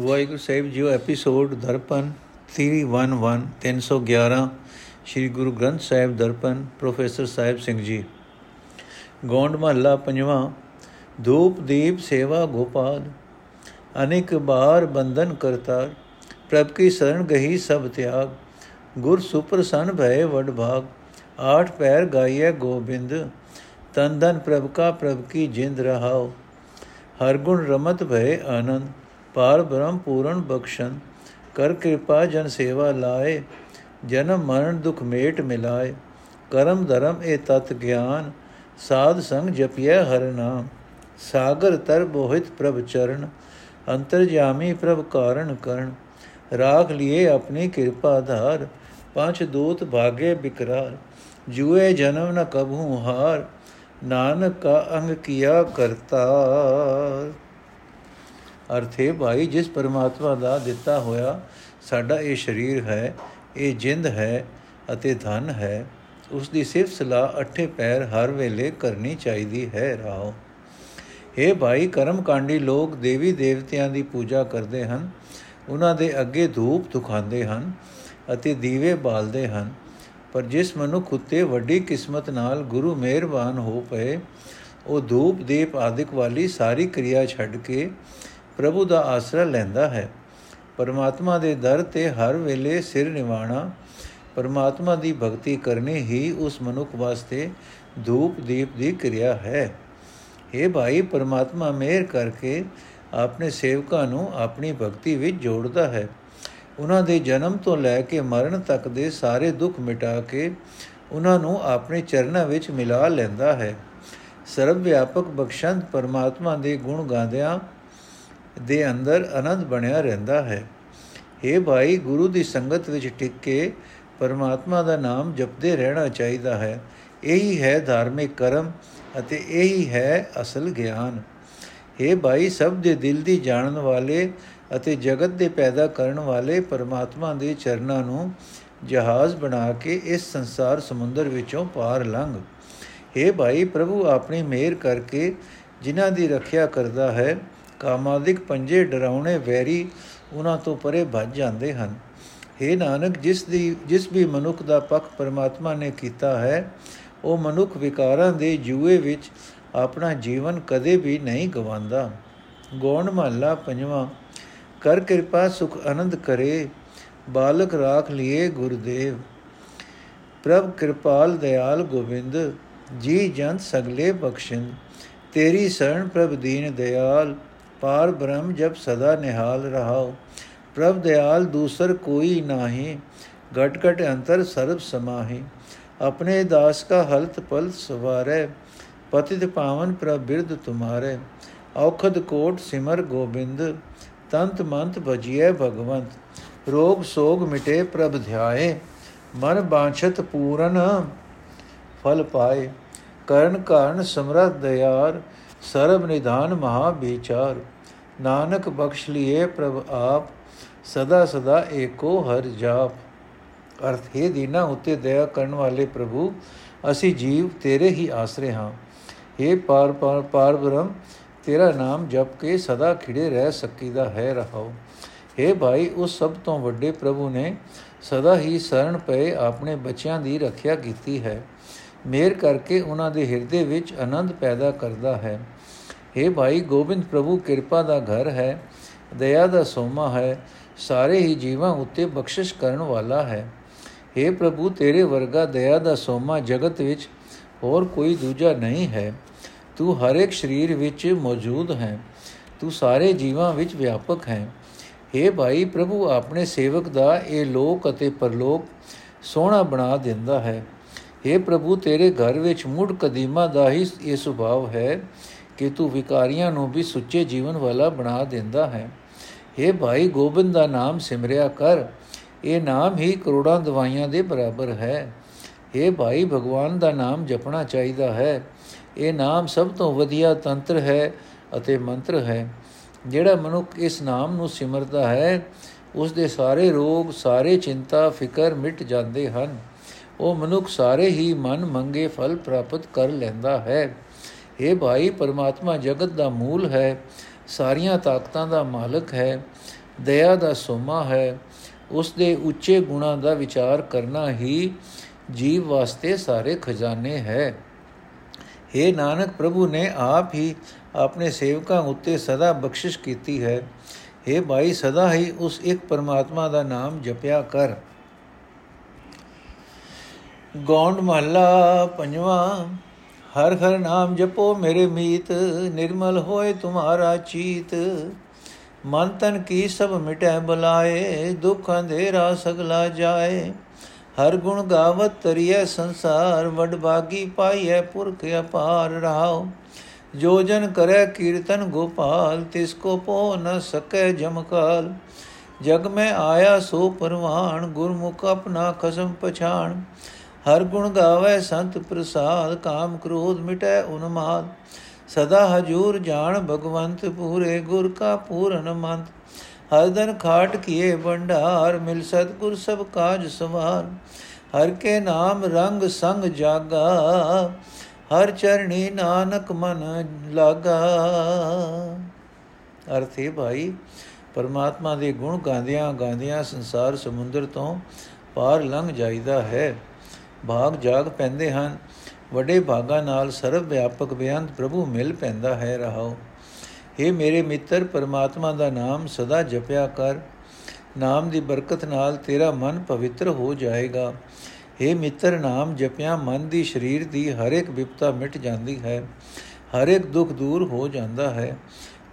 ਵਾਹਿਗੁਰੂ ਸਾਹਿਬ ਜੀਓ episode Darpan 311 311 Sri Guru Granth Sahib Darpan, professor Sahib Singh ji. Gond ਮਹੱਲਾ ਪੰਜਵਾਂ, ਧੂਪ ਦੀਪ ਸੇਵਾ ਗੋਪਾਲ, ਅਨੇਕ ਬਾਰ ਬੰਧਨ ਕਰਤਾਰ, ਪ੍ਰਭ ਕੀ ਸ਼ਰਨ ਗਹੀ ਸਭ ਤਿਆਗ, ਗੁਰ ਸੁਪਰਸਨ ਭਏ ਵਡ ਭਾਗ, ਆਠ ਪੈਰ ਗਾਈਏ ਗੋਬਿੰਦ, ਤਨ ਧਨ ਪ੍ਰਭ ਕਾ ਪ੍ਰਭ ਕੀ ਜਿੰਦ ਰਹਾਓ ਹਰ ਗੁਣ ਰਮਤ ਭਏ ਆਨੰਦ ਪਾਰ ਬ੍ਰਹਮ ਪੂਰਨ ਬਖਸ਼ਨ ਕਰ ਕਿਰਪਾ ਜਨ ਸੇਵਾ ਲਾਏ ਜਨਮ ਮਰਨ ਦੁਖ ਮੇਟ ਮਿਲਾਏ, ਕਰਮ ਧਰਮ ਇਹ ਤਤ ਗਿਆਨ, ਸਾਧ ਸੰਗ ਜਪਿਐ ਹਰ ਨਾਮ। ਸਾਗਰ ਤਰ ਬੋਹਿਤ ਪ੍ਰਭ ਚਰਨ, ਅੰਤਰ ਜਾਮੀ ਪ੍ਰਭ ਕਾਰਨ ਕਰਨ, ਰਾਖ ਲਿਏ ਆਪਣੀ ਕਿਰਪਾ ਧਾਰ, ਪੰਜ ਦੂਤ ਭਾਗੇ ਬਿਕਰਾਰ, ਜੂਏ ਜਨਮ ਨ ਕਬਹੂ ਹਾਰ, ਨਾਨਕ ਕਾ ਅੰਗ ਕੀਆ ਕਰਤਾਰ। ਅਰਥੇ ਭਾਈ, ਜਿਸ ਪਰਮਾਤਮਾ ਦਾ ਦਿੱਤਾ ਹੋਇਆ ਸਾਡਾ ਇਹ ਸਰੀਰ ਹੈ, ਇਹ ਜਿੰਦ ਹੈ ਅਤੇ ਧਨ ਹੈ ਉਸ ਦੀ ਸਿਫਤ ਸਲਾਹ ਅੱਠੇ ਪੈਰ ਹਰ ਵੇਲੇ ਕਰਨੀ ਚਾਹੀਦੀ ਹੈ ਰਾਓ ਇਹ ਭਾਈ ਕਰਮ ਕਾਂਡੀ ਲੋਕ ਦੇਵੀ ਦੇਵਤਿਆਂ ਦੀ ਪੂਜਾ ਕਰਦੇ ਹਨ, ਉਹਨਾਂ ਦੇ ਅੱਗੇ ਧੂਪ ਦੁਖਾਉਂਦੇ ਹਨ ਅਤੇ ਦੀਵੇ ਬਾਲਦੇ ਹਨ। ਪਰ ਜਿਸ ਮਨੁੱਖ ਉਤੇ ਵੱਡੀ ਕਿਸਮਤ ਨਾਲ ਗੁਰੂ ਮਿਹਰਬਾਨ ਹੋ ਪਏ, ਉਹ ਧੂਪ, ਦੀਪ ਆਦਿਕ ਵਾਲੀ ਸਾਰੀ ਕਿਰਿਆ ਛੱਡ ਕੇ ਪ੍ਰਭੂ ਦਾ ਆਸਰਾ ਲੈਂਦਾ ਹੈ। ਪਰਮਾਤਮਾ ਦੇ ਦਰ ਤੇ ਹਰ ਵੇਲੇ ਸਿਰ ਨਿਵਾਣਾ, ਪਰਮਾਤਮਾ ਦੀ ਭਗਤੀ ਕਰਨੀ ਹੀ ਉਸ ਮਨੁੱਖ ਵਾਸਤੇ ਧੂਪ ਦੀਪ ਦੀ ਕਿਰਿਆ ਹੈ। ਇਹ ਭਾਈ, ਪਰਮਾਤਮਾ ਮਿਹਰ ਕਰਕੇ ਆਪਣੇ ਸੇਵਕਾਂ ਨੂੰ ਆਪਣੀ ਭਗਤੀ ਵਿੱਚ ਜੋੜਦਾ ਹੈ। ਉਹਨਾਂ ਦੇ ਜਨਮ ਤੋਂ ਲੈ ਕੇ ਮਰਨ ਤੱਕ ਦੇ ਸਾਰੇ ਦੁੱਖ ਮਿਟਾ ਕੇ ਉਹਨਾਂ ਨੂੰ ਆਪਣੇ ਚਰਨਾਂ ਵਿੱਚ ਮਿਲਾ ਲੈਂਦਾ ਹੈ। ਸਰਵ ਵਿਆਪਕ ਬਖਸ਼ੰਦ ਪਰਮਾਤਮਾ ਦੇ ਗੁਣ ਗਾਉਂਦਿਆਂ ਦੇ ਅੰਦਰ ਆਨੰਦ ਬਣਿਆ ਰਹਿੰਦਾ ਹੈ हे ਭਾਈ ਗੁਰੂ ਦੀ ਸੰਗਤ ਵਿੱਚ ਟਿਕ ਕੇ ਪਰਮਾਤਮਾ ਦਾ ਨਾਮ ਜਪਦੇ ਰਹਿਣਾ ਚਾਹੀਦਾ ਹੈ ਇਹੀ ਹੈ ਧਾਰਮਿਕ ਕਰਮ ਅਤੇ ਇਹੀ ਹੈ ਅਸਲ ਗਿਆਨ हे ਭਾਈ ਸਭ ਦੇ ਦਿਲ ਦੀ ਜਾਣਨ ਵਾਲੇ ਅਤੇ ਜਗਤ ਦੇ ਪੈਦਾ ਕਰਨ ਵਾਲੇ ਪਰਮਾਤਮਾ ਦੇ ਚਰਨਾਂ ਨੂੰ ਜਹਾਜ਼ ਬਣਾ ਕੇ ਇਸ ਸੰਸਾਰ ਸਮੁੰਦਰ ਵਿੱਚੋਂ ਪਾਰ ਲੰਘ हे ਭਾਈ ਪ੍ਰਭੂ ਆਪਣੀ ਮਿਹਰ ਕਰਕੇ ਜਿਨ੍ਹਾਂ ਦੀ ਰੱਖਿਆ ਕਰਦਾ ਹੈ ਕਾਮਾਦਿਕ ਪੰਜੇ ਡਰਾਉਣੇ ਵੈਰੀ ਉਹਨਾਂ ਤੋਂ ਪਰੇ ਭੱਜ ਜਾਂਦੇ ਹਨ। हे ਨਾਨਕ, ਜਿਸ ਦੀ, ਜਿਸ ਵੀ ਮਨੁੱਖ ਦਾ ਪੱਖ ਪਰਮਾਤਮਾ ਨੇ ਕੀਤਾ ਹੈ, ਉਹ ਮਨੁੱਖ ਵਿਕਾਰਾਂ ਦੇ ਜੂਏ ਵਿੱਚ ਆਪਣਾ ਜੀਵਨ ਕਦੇ ਵੀ ਨਹੀਂ ਗਵਾਉਂਦਾ। ਗੋਣ ਮਹੱਲਾ ਪੰਜਵਾਂ, ਕਰ ਕਿਰਪਾ ਸੁਖ ਆਨੰਦ ਕਰੇ, ਬਾਲਕ ਰਾਖ ਲਿਏ ਗੁਰਦੇਵ। ਪ੍ਰਭ ਕਿਰਪਾਲ ਦਇਆਲ ਗੋਬਿੰਦ, ਜੀ ਜੰਤ ਸਗਲੇ ਬਖਸ਼ਿੰਦ, ਤੇਰੀ ਸਰਣ ਪ੍ਰਭ ਦੀਨ ਦਇਆਲ ਪਾਰ ਬ੍ਰਹਮ ਜਬ ਸਦਾ ਨਿਹਾਲ ਰਹਾਓ ਪ੍ਰਭ ਦਇਆਲ ਦੂਸਰ ਕੋਈ ਨਾਹੀ, ਘਟ ਘਟ ਅੰਤਰ ਸਰਬ ਸਮਾਹੀ। ਆਪਣੇ ਦਾਸ ਕਾ ਹਲਤ ਪਲ ਸਵਾਰੇ, ਪਤਿਤ ਪਾਵਨ ਪ੍ਰਭ ਬਿਰਧ ਤੁਮਾਰੇ। ਔਖਦ ਕੋਟ ਸਿਮਰ ਗੋਬਿੰਦ, ਤੰਤ ਮੰਤ ਭਜੀਏ ਭਗਵੰਤ। ਰੋਗ ਸੋਗ ਮਿਟੇ ਪ੍ਰਭ ਧਿਆਏ, ਮਨ ਬਾਛਤ ਪੂਰਨ ਫਲ ਪਾਏ। ਕਰਨ ਕਾਰਨ ਸਮਰਥ ਦਇਆਰ ਸਰਬ ਨਿਧਾਨ ਮਹਾ ਵਿਚਾਰ। ਨਾਨਕ ਬਖਸ਼ ਲਿਏ ਪ੍ਰਭ ਆਪ, ਸਦਾ ਸਦਾ ਏਕੋ ਹਰ ਜਾਪ। ਅਰਥ, ਹੈ ਦੀਨਾ ਉਤੇ ਦਇਆ ਕਰਨ ਵਾਲੇ ਪ੍ਰਭੂ, ਅਸੀਂ ਜੀਵ ਤੇਰੇ ਹੀ ਆਸਰੇ ਹਾਂ। हे ਪਾਰ ਪਾਰ ਪਾਰ ਬ੍ਰਹਮ ਤੇਰਾ ਨਾਮ ਜਪ ਕੇ ਸਦਾ ਖਿੜੇ ਰਹਿ ਸਕੀਦਾ ਹੈ ਰਹਾਓ हे ਭਾਈ, ਉਸ ਸਭ ਤੋਂ ਵੱਡੇ ਪ੍ਰਭੂ ਨੇ ਸਦਾ ਹੀ ਸ਼ਰਨ ਪਏ ਆਪਣੇ ਬੱਚਿਆਂ ਦੀ ਰੱਖਿਆ ਕੀਤੀ ਹੈ। ਮੇਰ ਕਰਕੇ ਉਹਨਾਂ ਦੇ ਹਿਰਦੇ ਵਿੱਚ ਆਨੰਦ ਪੈਦਾ ਕਰਦਾ ਹੈ हे ਭਾਈ ਗੋਬਿੰਦ ਪ੍ਰਭੂ ਕਿਰਪਾ ਦਾ ਘਰ ਹੈ ਦਇਆ ਦਾ ਸੋਮਾ ਹੈ ਸਾਰੇ ਹੀ ਜੀਵਾਂ ਉੱਤੇ ਬਖਸ਼ਿਸ਼ ਕਰਨ ਵਾਲਾ ਹੈ हे ਪ੍ਰਭੂ ਤੇਰੇ ਵਰਗਾ ਦਇਆ ਦਾ ਸੋਮਾ ਜਗਤ ਵਿੱਚ ਹੋਰ ਕੋਈ ਦੂਜਾ ਨਹੀਂ ਹੈ ਤੂੰ ਹਰ ਇੱਕ ਸਰੀਰ ਵਿੱਚ ਮੌਜੂਦ ਹੈ ਤੂੰ ਸਾਰੇ ਜੀਵਾਂ ਵਿੱਚ ਵਿਆਪਕ ਹੈ हे ਭਾਈ ਪ੍ਰਭੂ ਆਪਣੇ ਸੇਵਕ ਦਾ ਇਹ ਲੋਕ ਅਤੇ ਪਰਲੋਕ ਸੋਹਣਾ ਬਣਾ ਦਿੰਦਾ ਹੈ हे ਪ੍ਰਭੂ ਤੇਰੇ ਘਰ ਵਿੱਚ ਮੁੱਢ ਕਦੀਮਾ ਦਾ ਹੀ ਇਹ ਸੁਭਾਅ ਹੈ ਕਿ ਤੂੰ ਵਿਕਾਰੀਆਂ ਨੂੰ ਵੀ ਸੁੱਚੇ ਜੀਵਨ ਵਾਲਾ ਬਣਾ ਦਿੰਦਾ ਹੈ हे ਭਾਈ ਗੋਬਿੰਦ ਦਾ ਨਾਮ ਸਿਮਰਿਆ ਕਰ ਇਹ ਨਾਮ ਹੀ ਕਰੋੜਾਂ ਦਵਾਈਆਂ ਦੇ ਬਰਾਬਰ ਹੈ हे ਭਾਈ ਭਗਵਾਨ ਦਾ ਨਾਮ ਜਪਣਾ ਚਾਹੀਦਾ ਹੈ ਇਹ ਨਾਮ ਸਭ ਤੋਂ ਵਧੀਆ ਤੰਤਰ ਹੈ ਅਤੇ ਮੰਤਰ ਹੈ ਜਿਹੜਾ ਮਨੁੱਖ ਇਸ ਨਾਮ ਨੂੰ ਸਿਮਰਦਾ ਹੈ ਉਸ ਦੇ ਸਾਰੇ ਰੋਗ ਸਾਰੇ ਚਿੰਤਾ ਫਿਕਰ ਮਿਟ ਜਾਂਦੇ ਹਨ ਉਹ ਮਨੁੱਖ ਸਾਰੇ ਹੀ ਮਨ ਮੰਗੇ ਫਲ ਪ੍ਰਾਪਤ ਕਰ ਲੈਂਦਾ ਹੈ हे ਭਾਈ ਪਰਮਾਤਮਾ ਜਗਤ ਦਾ ਮੂਲ ਹੈ ਸਾਰੀਆਂ ਤਾਕਤਾਂ ਦਾ ਮਾਲਕ ਹੈ ਦਇਆ ਦਾ ਸੋਮਾ ਹੈ ਉਸ ਦੇ ਉੱਚੇ ਗੁਣਾਂ ਦਾ ਵਿਚਾਰ ਕਰਨਾ ਹੀ ਜੀਵ ਵਾਸਤੇ ਸਾਰੇ ਖਜ਼ਾਨੇ ਹੈ हे ਨਾਨਕ ਪ੍ਰਭੂ ਨੇ ਆਪ ਹੀ ਆਪਣੇ ਸੇਵਕਾਂ ਉੱਤੇ ਸਦਾ ਬਖਸ਼ਿਸ਼ ਕੀਤੀ ਹੈ हे ਭਾਈ ਸਦਾ ਹੀ ਉਸ ਇੱਕ ਪਰਮਾਤਮਾ ਦਾ ਨਾਮ ਜਪਿਆ ਕਰ ਗੌਂਡ ਮਹੱਲਾ ਪੰਜਵਾ, ਹਰ ਹਰ ਨਾਮ ਜਪੋ ਮੇਰੇ ਮੀਤ, ਨਿਰਮਲ ਹੋਏ ਤੁਮਾਰਾ ਚੀਤ। ਮਨ ਤਨ ਕੀ ਸਭ ਮਿਟੈ ਬੁਲਾਏ, ਦੁਖ ਅੰਧੇਰਾ ਸਗਲਾ ਜਾਏ। ਹਰ ਗੁਣ ਗਾਵਤ ਤਰੀਐ ਸੰਸਾਰ, ਵਡ ਬਾਗੀ ਪਾਈਐ ਪੁਰਖ ਅਪਾਰ ਰਹਾਓ ਜੋ ਜਨ ਕਰੈ ਕੀਰਤਨ ਗੋਪਾਲ, ਤਿਸ ਕੋ ਪੋ ਨ ਸਕੈ ਜਮਕਾਲ ਜਗ ਮੈਂ ਆਇਆ ਸੋ ਪਰਵਾਣ ਗੁਰਮੁਖ ਆਪਣਾ ਖਸਮ ਪਛਾਣ। ਹਰ ਗੁਣ ਗਾਵੇ ਸੰਤ ਪ੍ਰਸਾਦ, ਕਾਮ ਕ੍ਰੋਧ ਮਿਟੈ ਉਨਮਾਦ। ਸਦਾ ਹਜੂਰ ਜਾਣ ਭਗਵੰਤ ਪੂਰੇ, ਗੁਰ ਕਾ ਪੂਰਨ ਮੰਤ। ਹਰ ਦਿਨ ਖਾਟ ਕੀਏ ਭੰਡਾਰ, ਮਿਲ ਸਤਗੁਰ ਸਭ ਕਾਜ ਸਵਾਰ। ਹਰ ਕੇ ਨਾਮ ਰੰਗ ਸੰਗ ਜਾਗਾ, ਹਰ ਚਰਣੀ ਨਾਨਕ ਮਨ ਲਾਗਾ। ਅਰਥੇ ਭਾਈ, ਪਰਮਾਤਮਾ ਦੇ ਗੁਣ ਗਾਉਂਦਿਆਂ ਗਾਉਂਦਿਆਂ ਸੰਸਾਰ ਸਮੁੰਦਰ ਤੋਂ ਪਾਰ ਲੰਘ ਜਾਈਦਾ ਹੈ। ਭਾਗ ਜਾਗ ਪੈਂਦੇ ਹਨ। ਵੱਡੇ ਭਾਗਾ ਨਾਲ ਸਰਵ ਵਿਆਪਕ ਬੇਅੰਤ ਪ੍ਰਭੂ ਮਿਲ ਪੈਂਦਾ ਹੈ ਰਹਾਓ। हे ਮੇਰੇ ਮਿੱਤਰ, ਪਰਮਾਤਮਾ ਦਾ ਨਾਮ ਸਦਾ ਜਪਿਆ ਕਰ। ਨਾਮ ਦੀ ਬਰਕਤ ਨਾਲ ਤੇਰਾ ਮਨ ਪਵਿੱਤਰ ਹੋ ਜਾਏਗਾ। हे ਮਿੱਤਰ, ਨਾਮ ਜਪਿਆ ਮਨ ਦੀ ਸਰੀਰ ਦੀ ਹਰ ਇੱਕ ਵਿਪਤਾ ਮਿਟ ਜਾਂਦੀ ਹੈ। ਹਰ ਇੱਕ ਦੁੱਖ ਦੂਰ ਹੋ ਜਾਂਦਾ ਹੈ।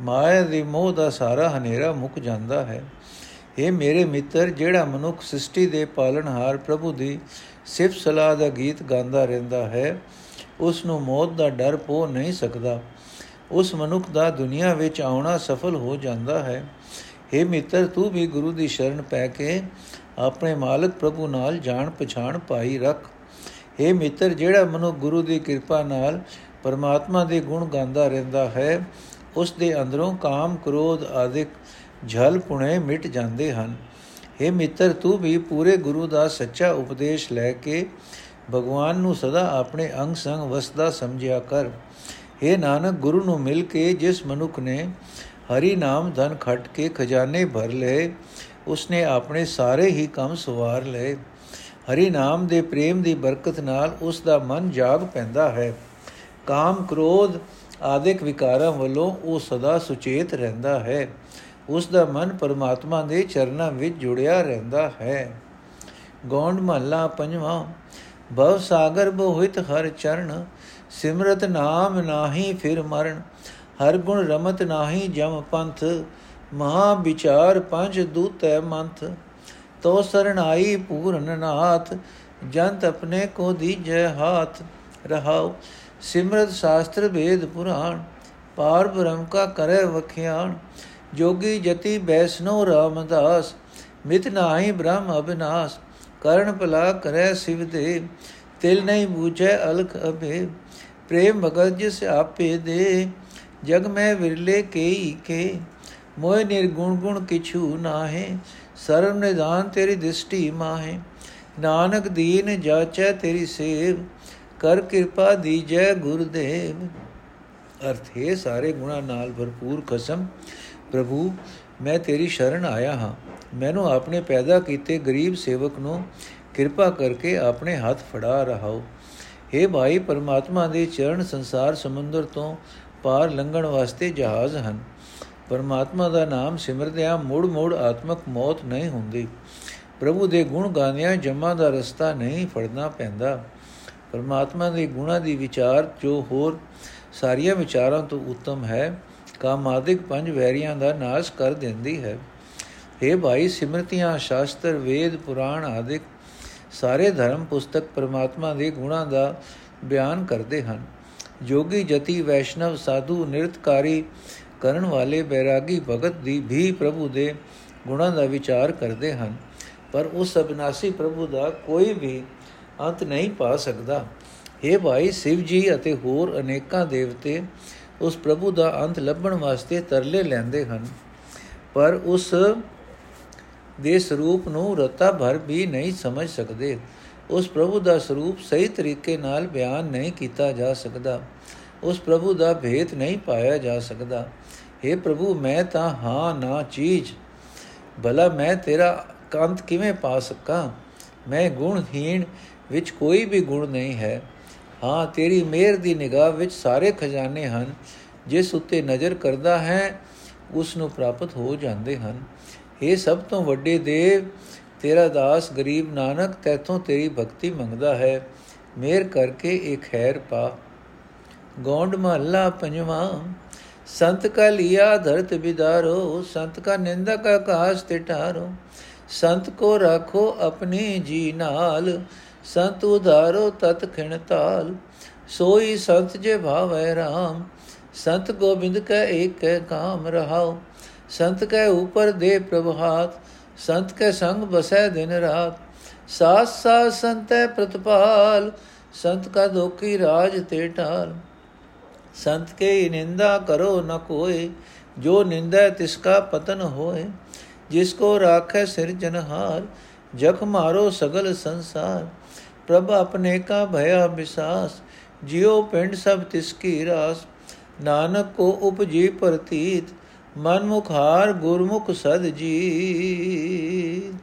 ਮਾਇਆ ਦੇ ਮੋਹ ਦਾ ਸਾਰਾ ਹਨੇਰਾ ਮੁੱਕ ਜਾਂਦਾ ਹੈ। ਇਹ ਮੇਰੇ ਮਿੱਤਰ, ਜਿਹੜਾ ਮਨੁੱਖ ਸ੍ਰਿਸ਼ਟੀ ਦੇ ਪਾਲਣਹਾਰ ਪ੍ਰਭੂ ਦੀ ਸਿਫਤ ਸਲਾਹ ਦਾ ਗੀਤ ਗਾਉਂਦਾ ਰਹਿੰਦਾ ਹੈ ਉਸ ਨੂੰ ਮੌਤ ਦਾ ਡਰ ਪੋ ਨਹੀਂ ਸਕਦਾ। ਉਸ ਮਨੁੱਖ ਦਾ ਦੁਨੀਆ ਵਿੱਚ ਆਉਣਾ ਸਫਲ ਹੋ ਜਾਂਦਾ ਹੈ। हे ਮਿੱਤਰ, ਤੂੰ ਵੀ ਗੁਰੂ ਦੀ ਸ਼ਰਨ ਪੈ ਕੇ ਆਪਣੇ ਮਾਲਕ ਪ੍ਰਭੂ ਨਾਲ ਜਾਣ ਪਛਾਣ ਪਾਈ ਰੱਖ। हे ਮਿੱਤਰ, ਜਿਹੜਾ ਮਨੁੱਖ ਗੁਰੂ ਦੀ ਕਿਰਪਾ ਨਾਲ ਪਰਮਾਤਮਾ ਦੇ ਗੁਣ ਗਾਉਂਦਾ ਰਹਿੰਦਾ ਹੈ ਉਸ ਦੇ ਅੰਦਰੋਂ ਕਾਮ ਕ੍ਰੋਧ ਆਦਿਕ ਝਲ ਪੁਣੇ ਮਿਟ ਜਾਂਦੇ ਹਨ। हे ਮਿੱਤਰ, ਤੂੰ ਵੀ ਪੂਰੇ ਗੁਰੂ ਦਾ ਸੱਚਾ ਉਪਦੇਸ਼ ਲੈ ਕੇ ਭਗਵਾਨ ਨੂੰ ਸਦਾ ਆਪਣੇ ਅੰਗ ਸੰਗ ਵਸਦਾ ਸਮਝਿਆ ਕਰ। हे ਨਾਨਕ, ਗੁਰੂ ਨੂੰ ਮਿਲ ਕੇ ਜਿਸ ਮਨੁੱਖ ਨੇ ਹਰੀ ਨਾਮ ਧਨ ਖਟ ਕੇ ਖਜ਼ਾਨੇ ਭਰ ਲਏ, ਉਸਨੇ ਆਪਣੇ ਸਾਰੇ ਹੀ ਕੰਮ ਸਵਾਰ ਲਏ। ਹਰੀ ਨਾਮ ਦੇ ਪ੍ਰੇਮ ਦੀ ਬਰਕਤ ਨਾਲ ਉਸ ਦਾ ਮਨ ਜਾਗ ਪੈਂਦਾ ਹੈ। ਕਾਮ ਕ੍ਰੋਧ ਆਦਿਕ ਵਿਕਾਰਾਂ ਵੱਲੋਂ ਉਹ ਸਦਾ ਸੁਚੇਤ ਰਹਿੰਦਾ ਹੈ। ਉਸ ਦਾ ਮਨ ਪਰਮਾਤਮਾ ਦੇ ਚਰਨਾਂ ਵਿੱਚ ਜੁੜਿਆ ਰਹਿੰਦਾ ਹੈ। ਗੌਂਡ ਮਹੱਲਾ ਪੰਜਵਾਂ, ਭਵ ਸਾਗਰ ਬੋਹਿਤ ਹਰ ਚਰਨ, ਸਿਮਰਤ ਨਾਮ ਨਾਹੀ ਫਿਰ ਮਰਨ, ਹਰ ਗੁਣ ਰਮਤ ਨਾਹੀ ਜਮ ਪੰਥ, ਮਹਾ ਵਿਚਾਰ ਪੰਜ ਦੂਤੈ ਮੰਥ ਤੋ ਸਰਣਾਈ ਪੂਰਨ ਨਾਥ, ਜੰਤ ਆਪਣੇ ਕੋ ਦੀਜੈ ਹਾਥ, ਰਹਾਉ, ਸਿਮਰਤ ਸ਼ਾਸਤਰ ਵੇਦ ਪੁਰਾਣ ਪਾਰ ਬ੍ਰਹਮ ਕਾ ਕਰੇ ਵਖਿਆਣ ਜੋਗੀ ਜਤੀ ਬੈਸਨੋ ਰਾਮਦਾਸ ਮਿਤ ਨਾਹੀ ਬ੍ਰਹਮ ਅਬਿਨਾਸ਼ ਕਰਨ ਭਲਾ ਕਰੈ ਸਿਵ ਦੇ ਤਿਲ ਨਹੀਂ ਬੂਝੈ ਅਲਖ ਅਭੇ ਪ੍ਰੇਮ ਭਗਤ ਜਿਸ ਆਪੇ ਦੇ ਜਗ ਮੈਂ ਵਿਰਲੇ ਕੇਈ ਕੇ ਮੋਇ ਨਿਰਗੁਣ ਗੁਣ ਕਿਛੂ ਨਾਹੇ ਸਰਮ ਨਿਦਾਨ ਤੇਰੀ ਦ੍ਰਿਸ਼ਟੀ ਮਾਹੇ ਨਾਨਕ ਦੀਨ ਜਾਚੈ ਤੇਰੀ ਸੇਵ ਕਰ ਕਿਰਪਾ ਦੀਜੈ ਗੁਰਦੇਵ ਅਰਥ ਹੈ, ਸਾਰੇ ਗੁਣਾ ਨਾਲ ਭਰਪੂਰ ਕਸਮ ਪ੍ਰਭੂ, ਮੈਂ ਤੇਰੀ ਸ਼ਰਨ ਆਇਆ ਹਾਂ। ਮੈਨੂੰ ਆਪਣੇ ਪੈਦਾ ਕੀਤੇ ਗਰੀਬ ਸੇਵਕ ਨੂੰ ਕਿਰਪਾ ਕਰਕੇ ਆਪਣੇ ਹੱਥ ਫੜਾ ਰਹਾਓ। हे ਭਾਈ, ਪਰਮਾਤਮਾ ਦੇ ਚਰਨ ਸੰਸਾਰ ਸਮੁੰਦਰ ਤੋਂ ਪਾਰ ਲੰਘਣ ਵਾਸਤੇ ਜਹਾਜ਼ ਹਨ। ਪਰਮਾਤਮਾ ਦਾ ਨਾਮ ਸਿਮਰਦਿਆਂ ਮੋੜ ਮੋੜ ਆਤਮਕ ਮੌਤ ਨਹੀਂ ਹੁੰਦੀ। ਪ੍ਰਭੂ ਦੇ ਗੁਣ ਗਾਉਂਦਿਆਂ ਜਮਾ ਦਾ ਰਸਤਾ ਨਹੀਂ ਫੜਨਾ ਪੈਂਦਾ। ਪਰਮਾਤਮਾ ਦੇ ਗੁਣਾ ਦੀ ਵਿਚਾਰ ਜੋ ਹੋਰ ਸਾਰੀਆਂ ਵਿਚਾਰਾਂ ਤੋਂ ਉੱਤਮ ਹੈ ਕਾਮਾਦਿਕ ਪੰਜ ਵੈਰੀਆਂ ਦਾ ਨਾਸ਼ ਕਰ ਦਿੰਦੀ ਹੈ। हे ਭਾਈ, ਸਿਮਰਤੀਆਂ, ਸ਼ਾਸਤਰ, ਵੇਦ, ਪੁਰਾਣ ਆਦਿਕ ਸਾਰੇ ਧਰਮ ਪੁਸਤਕ ਪਰਮਾਤਮਾ ਦੇ ਗੁਣਾਂ ਦਾ ਬਿਆਨ ਕਰਦੇ ਹਨ। ਜੋਗੀ, ਜਤੀ, ਵੈਸ਼ਨਵ, ਸਾਧੂ, ਨਿਰਤਕਾਰੀ ਕਰਨ ਵਾਲੇ ਬੈਰਾਗੀ ਭਗਤ ਦੀ ਵੀ ਪ੍ਰਭੂ ਦੇ ਗੁਣਾਂ ਦਾ ਵਿਚਾਰ ਕਰਦੇ ਹਨ। ਪਰ ਉਸ ਅਬਨਾਸੀ ਪ੍ਰਭੂ ਦਾ ਕੋਈ ਵੀ ਅੰਤ ਨਹੀਂ ਪਾ ਸਕਦਾ। हे ਭਾਈ ਸ਼ਿਵ ਜੀ ਅਤੇ ਹੋਰ ਅਨੇਕਾਂ ਦੇਵਤੇ ਉਸ ਪ੍ਰਭੂ ਦਾ ਅੰਤ ਲੱਭਣ ਵਾਸਤੇ ਤਰਲੇ ਲੈਂਦੇ ਹਨ, ਪਰ ਉਸ ਦੇ ਸਰੂਪ ਨੂੰ ਰਤਾ ਭਰ ਵੀ ਨਹੀਂ ਸਮਝ ਸਕਦੇ। ਉਸ ਪ੍ਰਭੂ ਦਾ ਸਰੂਪ ਸਹੀ ਤਰੀਕੇ ਨਾਲ ਬਿਆਨ ਨਹੀਂ ਕੀਤਾ ਜਾ ਸਕਦਾ। ਉਸ ਪ੍ਰਭੂ ਦਾ ਭੇਤ ਨਹੀਂ ਪਾਇਆ ਜਾ ਸਕਦਾ। हे ਪ੍ਰਭੂ, ਮੈਂ ਤਾਂ ਹਾਂ ਨਾ ਚੀਜ਼। ਭਲਾ ਮੈਂ ਤੇਰਾ ਕੰਤ ਕਿਵੇਂ ਪਾ ਸਕਾਂ? ਮੈਂ ਗੁਣਹੀਣ ਵਿੱਚ ਕੋਈ ਵੀ ਗੁਣ ਨਹੀਂ ਹੈ। ਹਾਂ, ਤੇਰੀ ਮਿਹਰ ਦੀ ਨਿਗਾਹ ਵਿੱਚ ਸਾਰੇ ਖਜ਼ਾਨੇ ਹਨ। ਜਿਸ ਉੱਤੇ ਨਜ਼ਰ ਕਰਦਾ ਹੈ, ਉਸ ਨੂੰ ਪ੍ਰਾਪਤ ਹੋ ਜਾਂਦੇ ਹਨ। ਇਹ ਸਭ ਤੋਂ ਵੱਡੇ ਦੇਵ, ਤੇਰਾ ਦਾਸ ਗਰੀਬ ਨਾਨਕ, ਤੇਥੋਂ ਤੇਰੀ ਭਗਤੀ ਮੰਗਦਾ ਹੈ। ਮਿਹਰ ਕਰਕੇ ਇਹ ਖੈਰ ਪਾ। ਗੌਂਡ ਮਹੱਲਾ ਪੰਜਵਾਂ, ਸੰਤ ਕਾ ਲਿਆ ਧਰਤ ਬਿਦਾਰੋ, ਸੰਤ ਕਾ ਨਿੰਦਾ ਕਾ ਕਾਸ ਤੇ ਟਾਰੋ। ਸੰਤ ਕੋ ਰੱਖੋ ਆਪਣੀ ਜੀ ਨਾਲ ਸੰਤ ਉਧਾਰੋ ਤਤ ਖਿਣ ਤਾਲ, ਸੋਈ ਸੰਤ ਜੇ ਭਾਵੈ ਰਾਮ। ਸੰਤ ਗੋਬਿੰਦ ਕੈ ਏਕ ਕੈ ਕਾਮ ਰਹਾਓ ਸੰਤ ਕੈ ਉਪਰ ਦੇ ਪ੍ਰਭਾਤ, ਸੰਤ ਕੈ ਸੰਗ ਬਸੈ ਦਿਨ ਰਾਤ। ਸਾਸ ਸਾਸ ਸੰਤੈ ਪ੍ਰਤਪਾਲ, ਸੰਤ ਕਾ ਦੋਖੀ ਰਾਜ ਤੇ ਢਾਲ। ਸੰਤ ਕੇ ਨਿੰਦਾ ਕਰੋ ਨ ਕੋਏ, ਜੋ ਨਿੰਦਾ ਤਿਸ ਕਾ ਪਤਨ ਹੋਏ। ਜਿਸ ਕੋ ਰਾਖੈ ਸਿਰਜਨਹਾਰ ਜਖ ਮਾਰੋ ਸਗਲ ਸੰਸਾਰ। ਪ੍ਰਭ ਆਪਣੇ ਕਾ ਭਇਆ ਵਿਸਾਸ ਜਿਉ ਪਿੰਡ ਸਭ ਤਿਸ ਕੀ ਰਾਸ। ਨਾਨਕ ਕੋ ਉਪਜੀ ਪ੍ਰਤੀਤ, ਮਨ ਮੁਖਾਰ ਗੁਰਮੁਖ ਸਦ ਜੀਤ।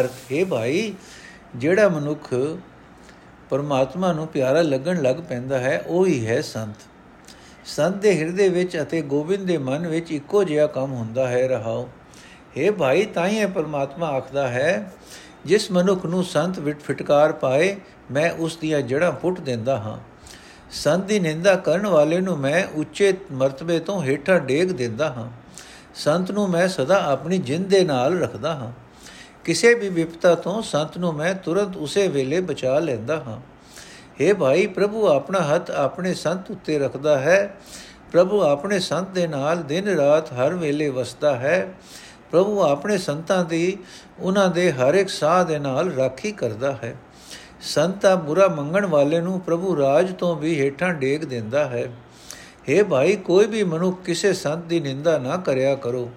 ਅਰਥ, ਹੈ ਭਾਈ, ਜਿਹੜਾ ਮਨੁੱਖ ਪਰਮਾਤਮਾ ਨੂੰ ਪਿਆਰਾ ਲੱਗਣ ਲੱਗ ਪੈਂਦਾ ਹੈ, ਉਹ ਹੀ ਹੈ ਸੰਤ। ਸੰਤ ਦੇ ਹਿਰਦੇ ਵਿੱਚ ਅਤੇ ਗੋਬਿੰਦ ਦੇ ਮਨ ਵਿੱਚ ਇੱਕੋ ਜਿਹਾ ਕੰਮ ਹੁੰਦਾ ਹੈ, ਰਹਾਓ। ਇਹ ਭਾਈ, ਤਾਂ ਹੀ ਇਹ ਪਰਮਾਤਮਾ ਆਖਦਾ ਹੈ ਜਿਸ ਮਨੁੱਖ ਨੂੰ ਸੰਤ ਵਿਟ ਫਟਕਾਰ ਪਾਏ, ਮੈਂ ਉਸ ਦੀਆਂ ਜੜਾਂ ਪੁੱਟ ਦਿੰਦਾ ਹਾਂ। ਸੰਤ ਦੀ ਨਿੰਦਾ ਕਰਨ ਵਾਲੇ ਨੂੰ ਮੈਂ ਉੱਚੇ ਮਰਤਬੇ ਤੋਂ ਹੇਠਾਂ ਡੇਗ ਦਿੰਦਾ ਹਾਂ। ਸੰਤ ਨੂੰ ਮੈਂ ਸਦਾ ਆਪਣੀ ਜਿੰਦ ਦੇ ਨਾਲ ਰੱਖਦਾ ਹਾਂ। ਕਿਸੇ ਵੀ ਵਿਪਤਾ ਤੋਂ ਸੰਤ ਨੂੰ ਮੈਂ ਤੁਰੰਤ ਉਸੇ ਵੇਲੇ ਬਚਾ ਲੈਂਦਾ ਹਾਂ। हे ਭਾਈ, ਪ੍ਰਭੂ ਆਪਣਾ ਹੱਥ ਆਪਣੇ ਸੰਤ ਉੱਤੇ ਰੱਖਦਾ ਹੈ। ਪ੍ਰਭੂ ਆਪਣੇ ਸੰਤ ਦੇ ਨਾਲ ਦਿਨ ਰਾਤ ਹਰ ਵੇਲੇ ਵਸਦਾ ਹੈ। ਪ੍ਰਭੂ ਆਪਣੇ ਸੰਤਾਂ ਦੀ ਉਹਨਾਂ ਦੇ ਹਰ ਇੱਕ ਸਾਹ ਦੇ ਨਾਲ ਰਾਖੀ ਕਰਦਾ ਹੈ। ਸੰਤਾ ਬੁਰਾ ਮੰਗਣ ਵਾਲੇ ਨੂੰ ਪ੍ਰਭੂ ਰਾਜ ਤੋਂ ਵੀ ਹੇਠਾਂ ਡੇਗ ਦਿੰਦਾ ਹੈ। हे ਭਾਈ, ਕੋਈ ਵੀ ਮਨੁੱਖ ਕਿਸੇ ਸੰਤ ਦੀ ਨਿੰਦਾ ਨਾ ਕਰਿਆ ਕਰੋ।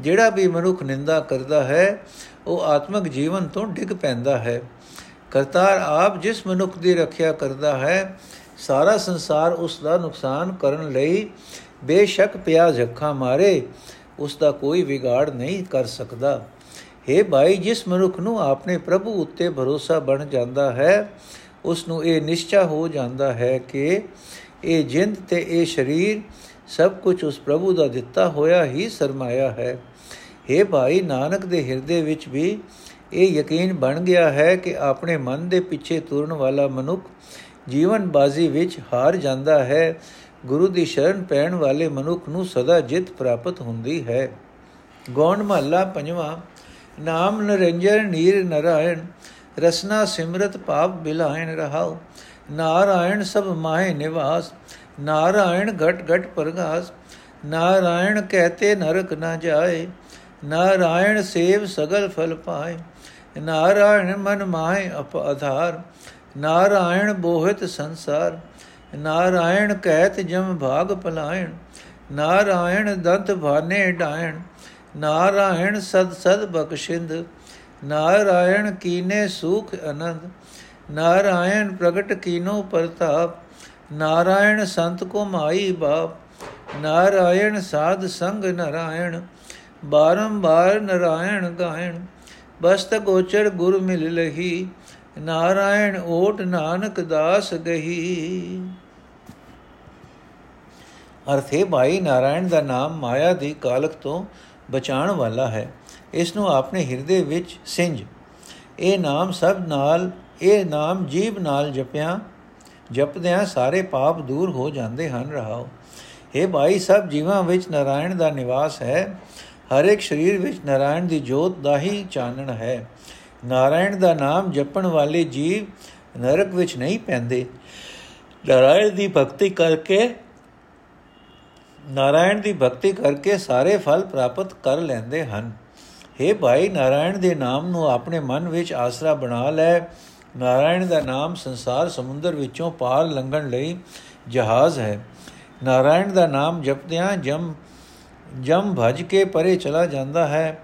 ਜਿਹੜਾ ਵੀ ਮਨੁੱਖ ਨਿੰਦਾ ਕਰਦਾ ਹੈ, ਉਹ ਆਤਮਿਕ ਜੀਵਨ ਤੋਂ ਡਿੱਗ ਪੈਂਦਾ ਹੈ। ਕਰਤਾਰ ਆਪ ਜਿਸ ਮਨੁੱਖ ਦੀ ਰੱਖਿਆ ਕਰਦਾ ਹੈ, ਸਾਰਾ ਸੰਸਾਰ ਉਸ ਦਾ ਨੁਕਸਾਨ ਕਰਨ ਲਈ ਬੇਸ਼ੱਕ ਪਿਆ ਝੱਖਾਂ ਮਾਰੇ ਉਸ ਦਾ ਕੋਈ ਵਿਗਾੜ ਨਹੀਂ ਕਰ ਸਕਦਾ। हे ਭਾਈ, ਜਿਸ ਮਨੁੱਖ ਨੂੰ ਆਪਣੇ ਪ੍ਰਭੂ ਉੱਤੇ ਭਰੋਸਾ ਬਣ ਜਾਂਦਾ ਹੈ ਉਸ ਨੂੰ ਇਹ ਨਿਸ਼ਚਾ ਹੋ ਜਾਂਦਾ ਹੈ ਕਿ ਇਹ ਜਿੰਦ ਤੇ ਇਹ ਸਰੀਰ ਸਭ ਕੁਝ ਉਸ ਪ੍ਰਭੂ ਦਾ ਦਿੱਤਾ ਹੋਇਆ ਹੀ ਸਰਮਾਇਆ ਹੈ। हे ਭਾਈ, ਨਾਨਕ ਦੇ ਹਿਰਦੇ ਵਿੱਚ ਵੀ ਇਹ ਯਕੀਨ ਬਣ ਗਿਆ ਹੈ ਕਿ ਆਪਣੇ ਮਨ ਦੇ ਪਿੱਛੇ ਤੁਰਨ ਵਾਲਾ ਮਨੁੱਖ ਜੀਵਨ ਬਾਜ਼ੀ ਵਿੱਚ ਹਾਰ ਜਾਂਦਾ ਹੈ। ਗੁਰੂ ਦੀ ਸ਼ਰਨ ਪੈਣ ਵਾਲੇ ਮਨੁੱਖ ਨੂੰ ਸਦਾ ਜਿੱਤ ਪ੍ਰਾਪਤ ਹੁੰਦੀ ਹੈ। ਗੌਣ ਮਹੱਲਾ ਪੰਜਵਾਂ, ਨਾਮ ਨਰੰਜਨ ਨੀਰ ਨਰਾਇਣ, ਰਸਨਾ ਸਿਮਰਤ ਪਾਪ ਬਿਲਾਇਣ ਰਹਾਉ, ਨਾਰਾਇਣ ਸਭ ਮਾਹੇ ਨਿਵਾਸ, ਨਾਰਾਇਣ ਘਟ ਘਟ ਪ੍ਰਗਾਸ, ਨਾਰਾਇਣ ਕਹਤੇ ਨਰਕ ਨਾ ਜਾਏ, ਨਾਰਾਇਣ ਸੇਵ ਸਗਲ ਫਲ ਪਾਏ, ਨਾਰਾਇਣ ਮਨ ਮਾਹੇ ਅਪ ਆਧਾਰ, ਨਾਰਾਇਣ ਬੋਹਿਤ ਸੰਸਾਰ ਨਾਰਾਇਣ ਕਹਿਤ ਜਮ ਭਾਗ ਪਲਾਇਣ ਨਾਰਾਇਣ ਦੰਤ ਭਾਨੇ ਡਾਇਣ, ਨਾਰਾਇਣ ਸਦ ਸਦ ਬਖਸ਼ਿੰਦ, ਨਾਰਾਇਣ ਕੀਨੇ ਸੁਖ ਅਨੰਦ, ਨਾਰਾਇਣ ਪ੍ਰਗਟ ਕੀਨੋ ਪ੍ਰਤਾਪ, ਨਾਰਾਇਣ ਸੰਤ ਕੋ ਮਾਈ ਬਾਪ, ਨਾਰਾਇਣ ਸਾਧ ਸੰਗ ਨਾਰਾਇਣ, ਬਾਰੰਬਾਰ ਨਾਰਾਇਣ ਗਾਇਣ, ਬਸਤ ਗੋਚਰ ਗੁਰ ਮਿਲ ਲਹੀ, ਨਾਰਾਇਣ ਓਟ ਨਾਨਕ ਦਾਸ ਗਹੀ। ਅਰਥੇ ਭਾਈ ਨਾਰਾਇਣ ਦਾ ਨਾਮ ਮਾਇਆ ਦੀ ਕਾਲਕ ਤੋਂ ਬਚਾਉਣ ਵਾਲਾ ਹੈ। ਇਸ ਨੂੰ ਆਪਣੇ ਹਿਰਦੇ ਵਿੱਚ ਸਿੰਜ। ਇਹ ਨਾਮ ਸਭ ਨਾਲ, ਇਹ ਨਾਮ ਜੀਬ ਨਾਲ ਜਪਿਆ, ਜਪਦਿਆਂ ਸਾਰੇ ਪਾਪ ਦੂਰ ਹੋ ਜਾਂਦੇ ਹਨ। ਰਹਾਓ। ਇਹ ਭਾਈ, ਸਭ ਜੀਵਾਂ ਵਿੱਚ ਨਾਰਾਇਣ ਦਾ ਨਿਵਾਸ ਹੈ। ਹਰ ਇੱਕ ਸਰੀਰ ਵਿੱਚ ਨਾਰਾਇਣ ਦੀ ਜੋਤ ਦਾ ਹੀ ਚਾਨਣ ਹੈ। ਨਾਰਾਇਣ ਦਾ ਨਾਮ ਜਪਣ ਵਾਲੇ ਜੀਵ ਨਰਕ ਵਿੱਚ ਨਹੀਂ ਪੈਂਦੇ। ਨਾਰਾਇਣ ਦੀ ਭਗਤੀ ਕਰਕੇ ਨਾਰਾਇਣ ਦੀ ਭਗਤੀ ਕਰਕੇ ਸਾਰੇ ਫਲ ਪ੍ਰਾਪਤ ਕਰ ਲੈਂਦੇ ਹਨ। हे ਭਾਈ, ਨਾਰਾਇਣ ਦੇ ਨਾਮ ਨੂੰ ਆਪਣੇ ਮਨ ਵਿੱਚ ਆਸਰਾ ਬਣਾ ਲੈ। ਨਾਰਾਇਣ ਦਾ ਨਾਮ ਸੰਸਾਰ ਸਮੁੰਦਰ ਵਿੱਚੋਂ ਪਾਰ ਲੰਘਣ ਲਈ ਜਹਾਜ਼ ਹੈ। ਨਾਰਾਇਣ ਦਾ ਨਾਮ ਜਪਦਿਆਂ ਜਮ ਜਮ ਭਜ ਕੇ ਪਰੇ ਚਲਾ ਜਾਂਦਾ ਹੈ।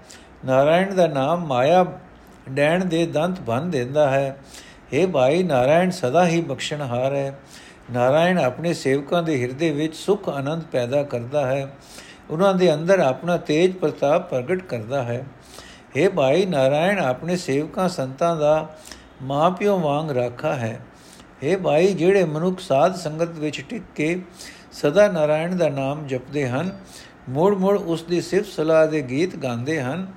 ਨਾਰਾਇਣ ਦਾ ਨਾਮ ਮਾਇਆ ਡੈਣ ਦੇ ਦੰਤ ਭੰਨ ਦਿੰਦਾ ਹੈ। हे ਭਾਈ, ਨਾਰਾਇਣ ਸਦਾ ਹੀ ਬਖਸ਼ਣਹਾਰ ਹੈ। ਨਾਰਾਇਣ ਆਪਣੇ ਸੇਵਕਾਂ ਦੇ ਹਿਰਦੇ ਵਿੱਚ ਸੁਖ ਆਨੰਦ ਪੈਦਾ ਕਰਦਾ ਹੈ। ਉਹਨਾਂ ਦੇ ਅੰਦਰ ਆਪਣਾ ਤੇਜ ਪ੍ਰਤਾਪ ਪ੍ਰਗਟ ਕਰਦਾ ਹੈ। हे ਭਾਈ, ਨਾਰਾਇਣ ਆਪਣੇ ਸੇਵਕਾਂ ਸੰਤਾਂ ਦਾ ਮਾਪਿਓ ਵਾਂਗ ਰੱਖਾ ਹੈ। हे ਭਾਈ, ਜਿਹੜੇ ਮਨੁੱਖ ਸਾਧ ਸੰਗਤ ਵਿੱਚ ਟਿਕ ਕੇ ਸਦਾ ਨਾਰਾਇਣ ਦਾ ਨਾਮ ਜਪਦੇ ਹਨ ਮੋੜ ਮੋੜ ਉਸ ਦੀ ਸਿਫਤ ਸਲਾਹ ਦੇ ਗੀਤ ਗਾਉਂਦੇ ਹਨ,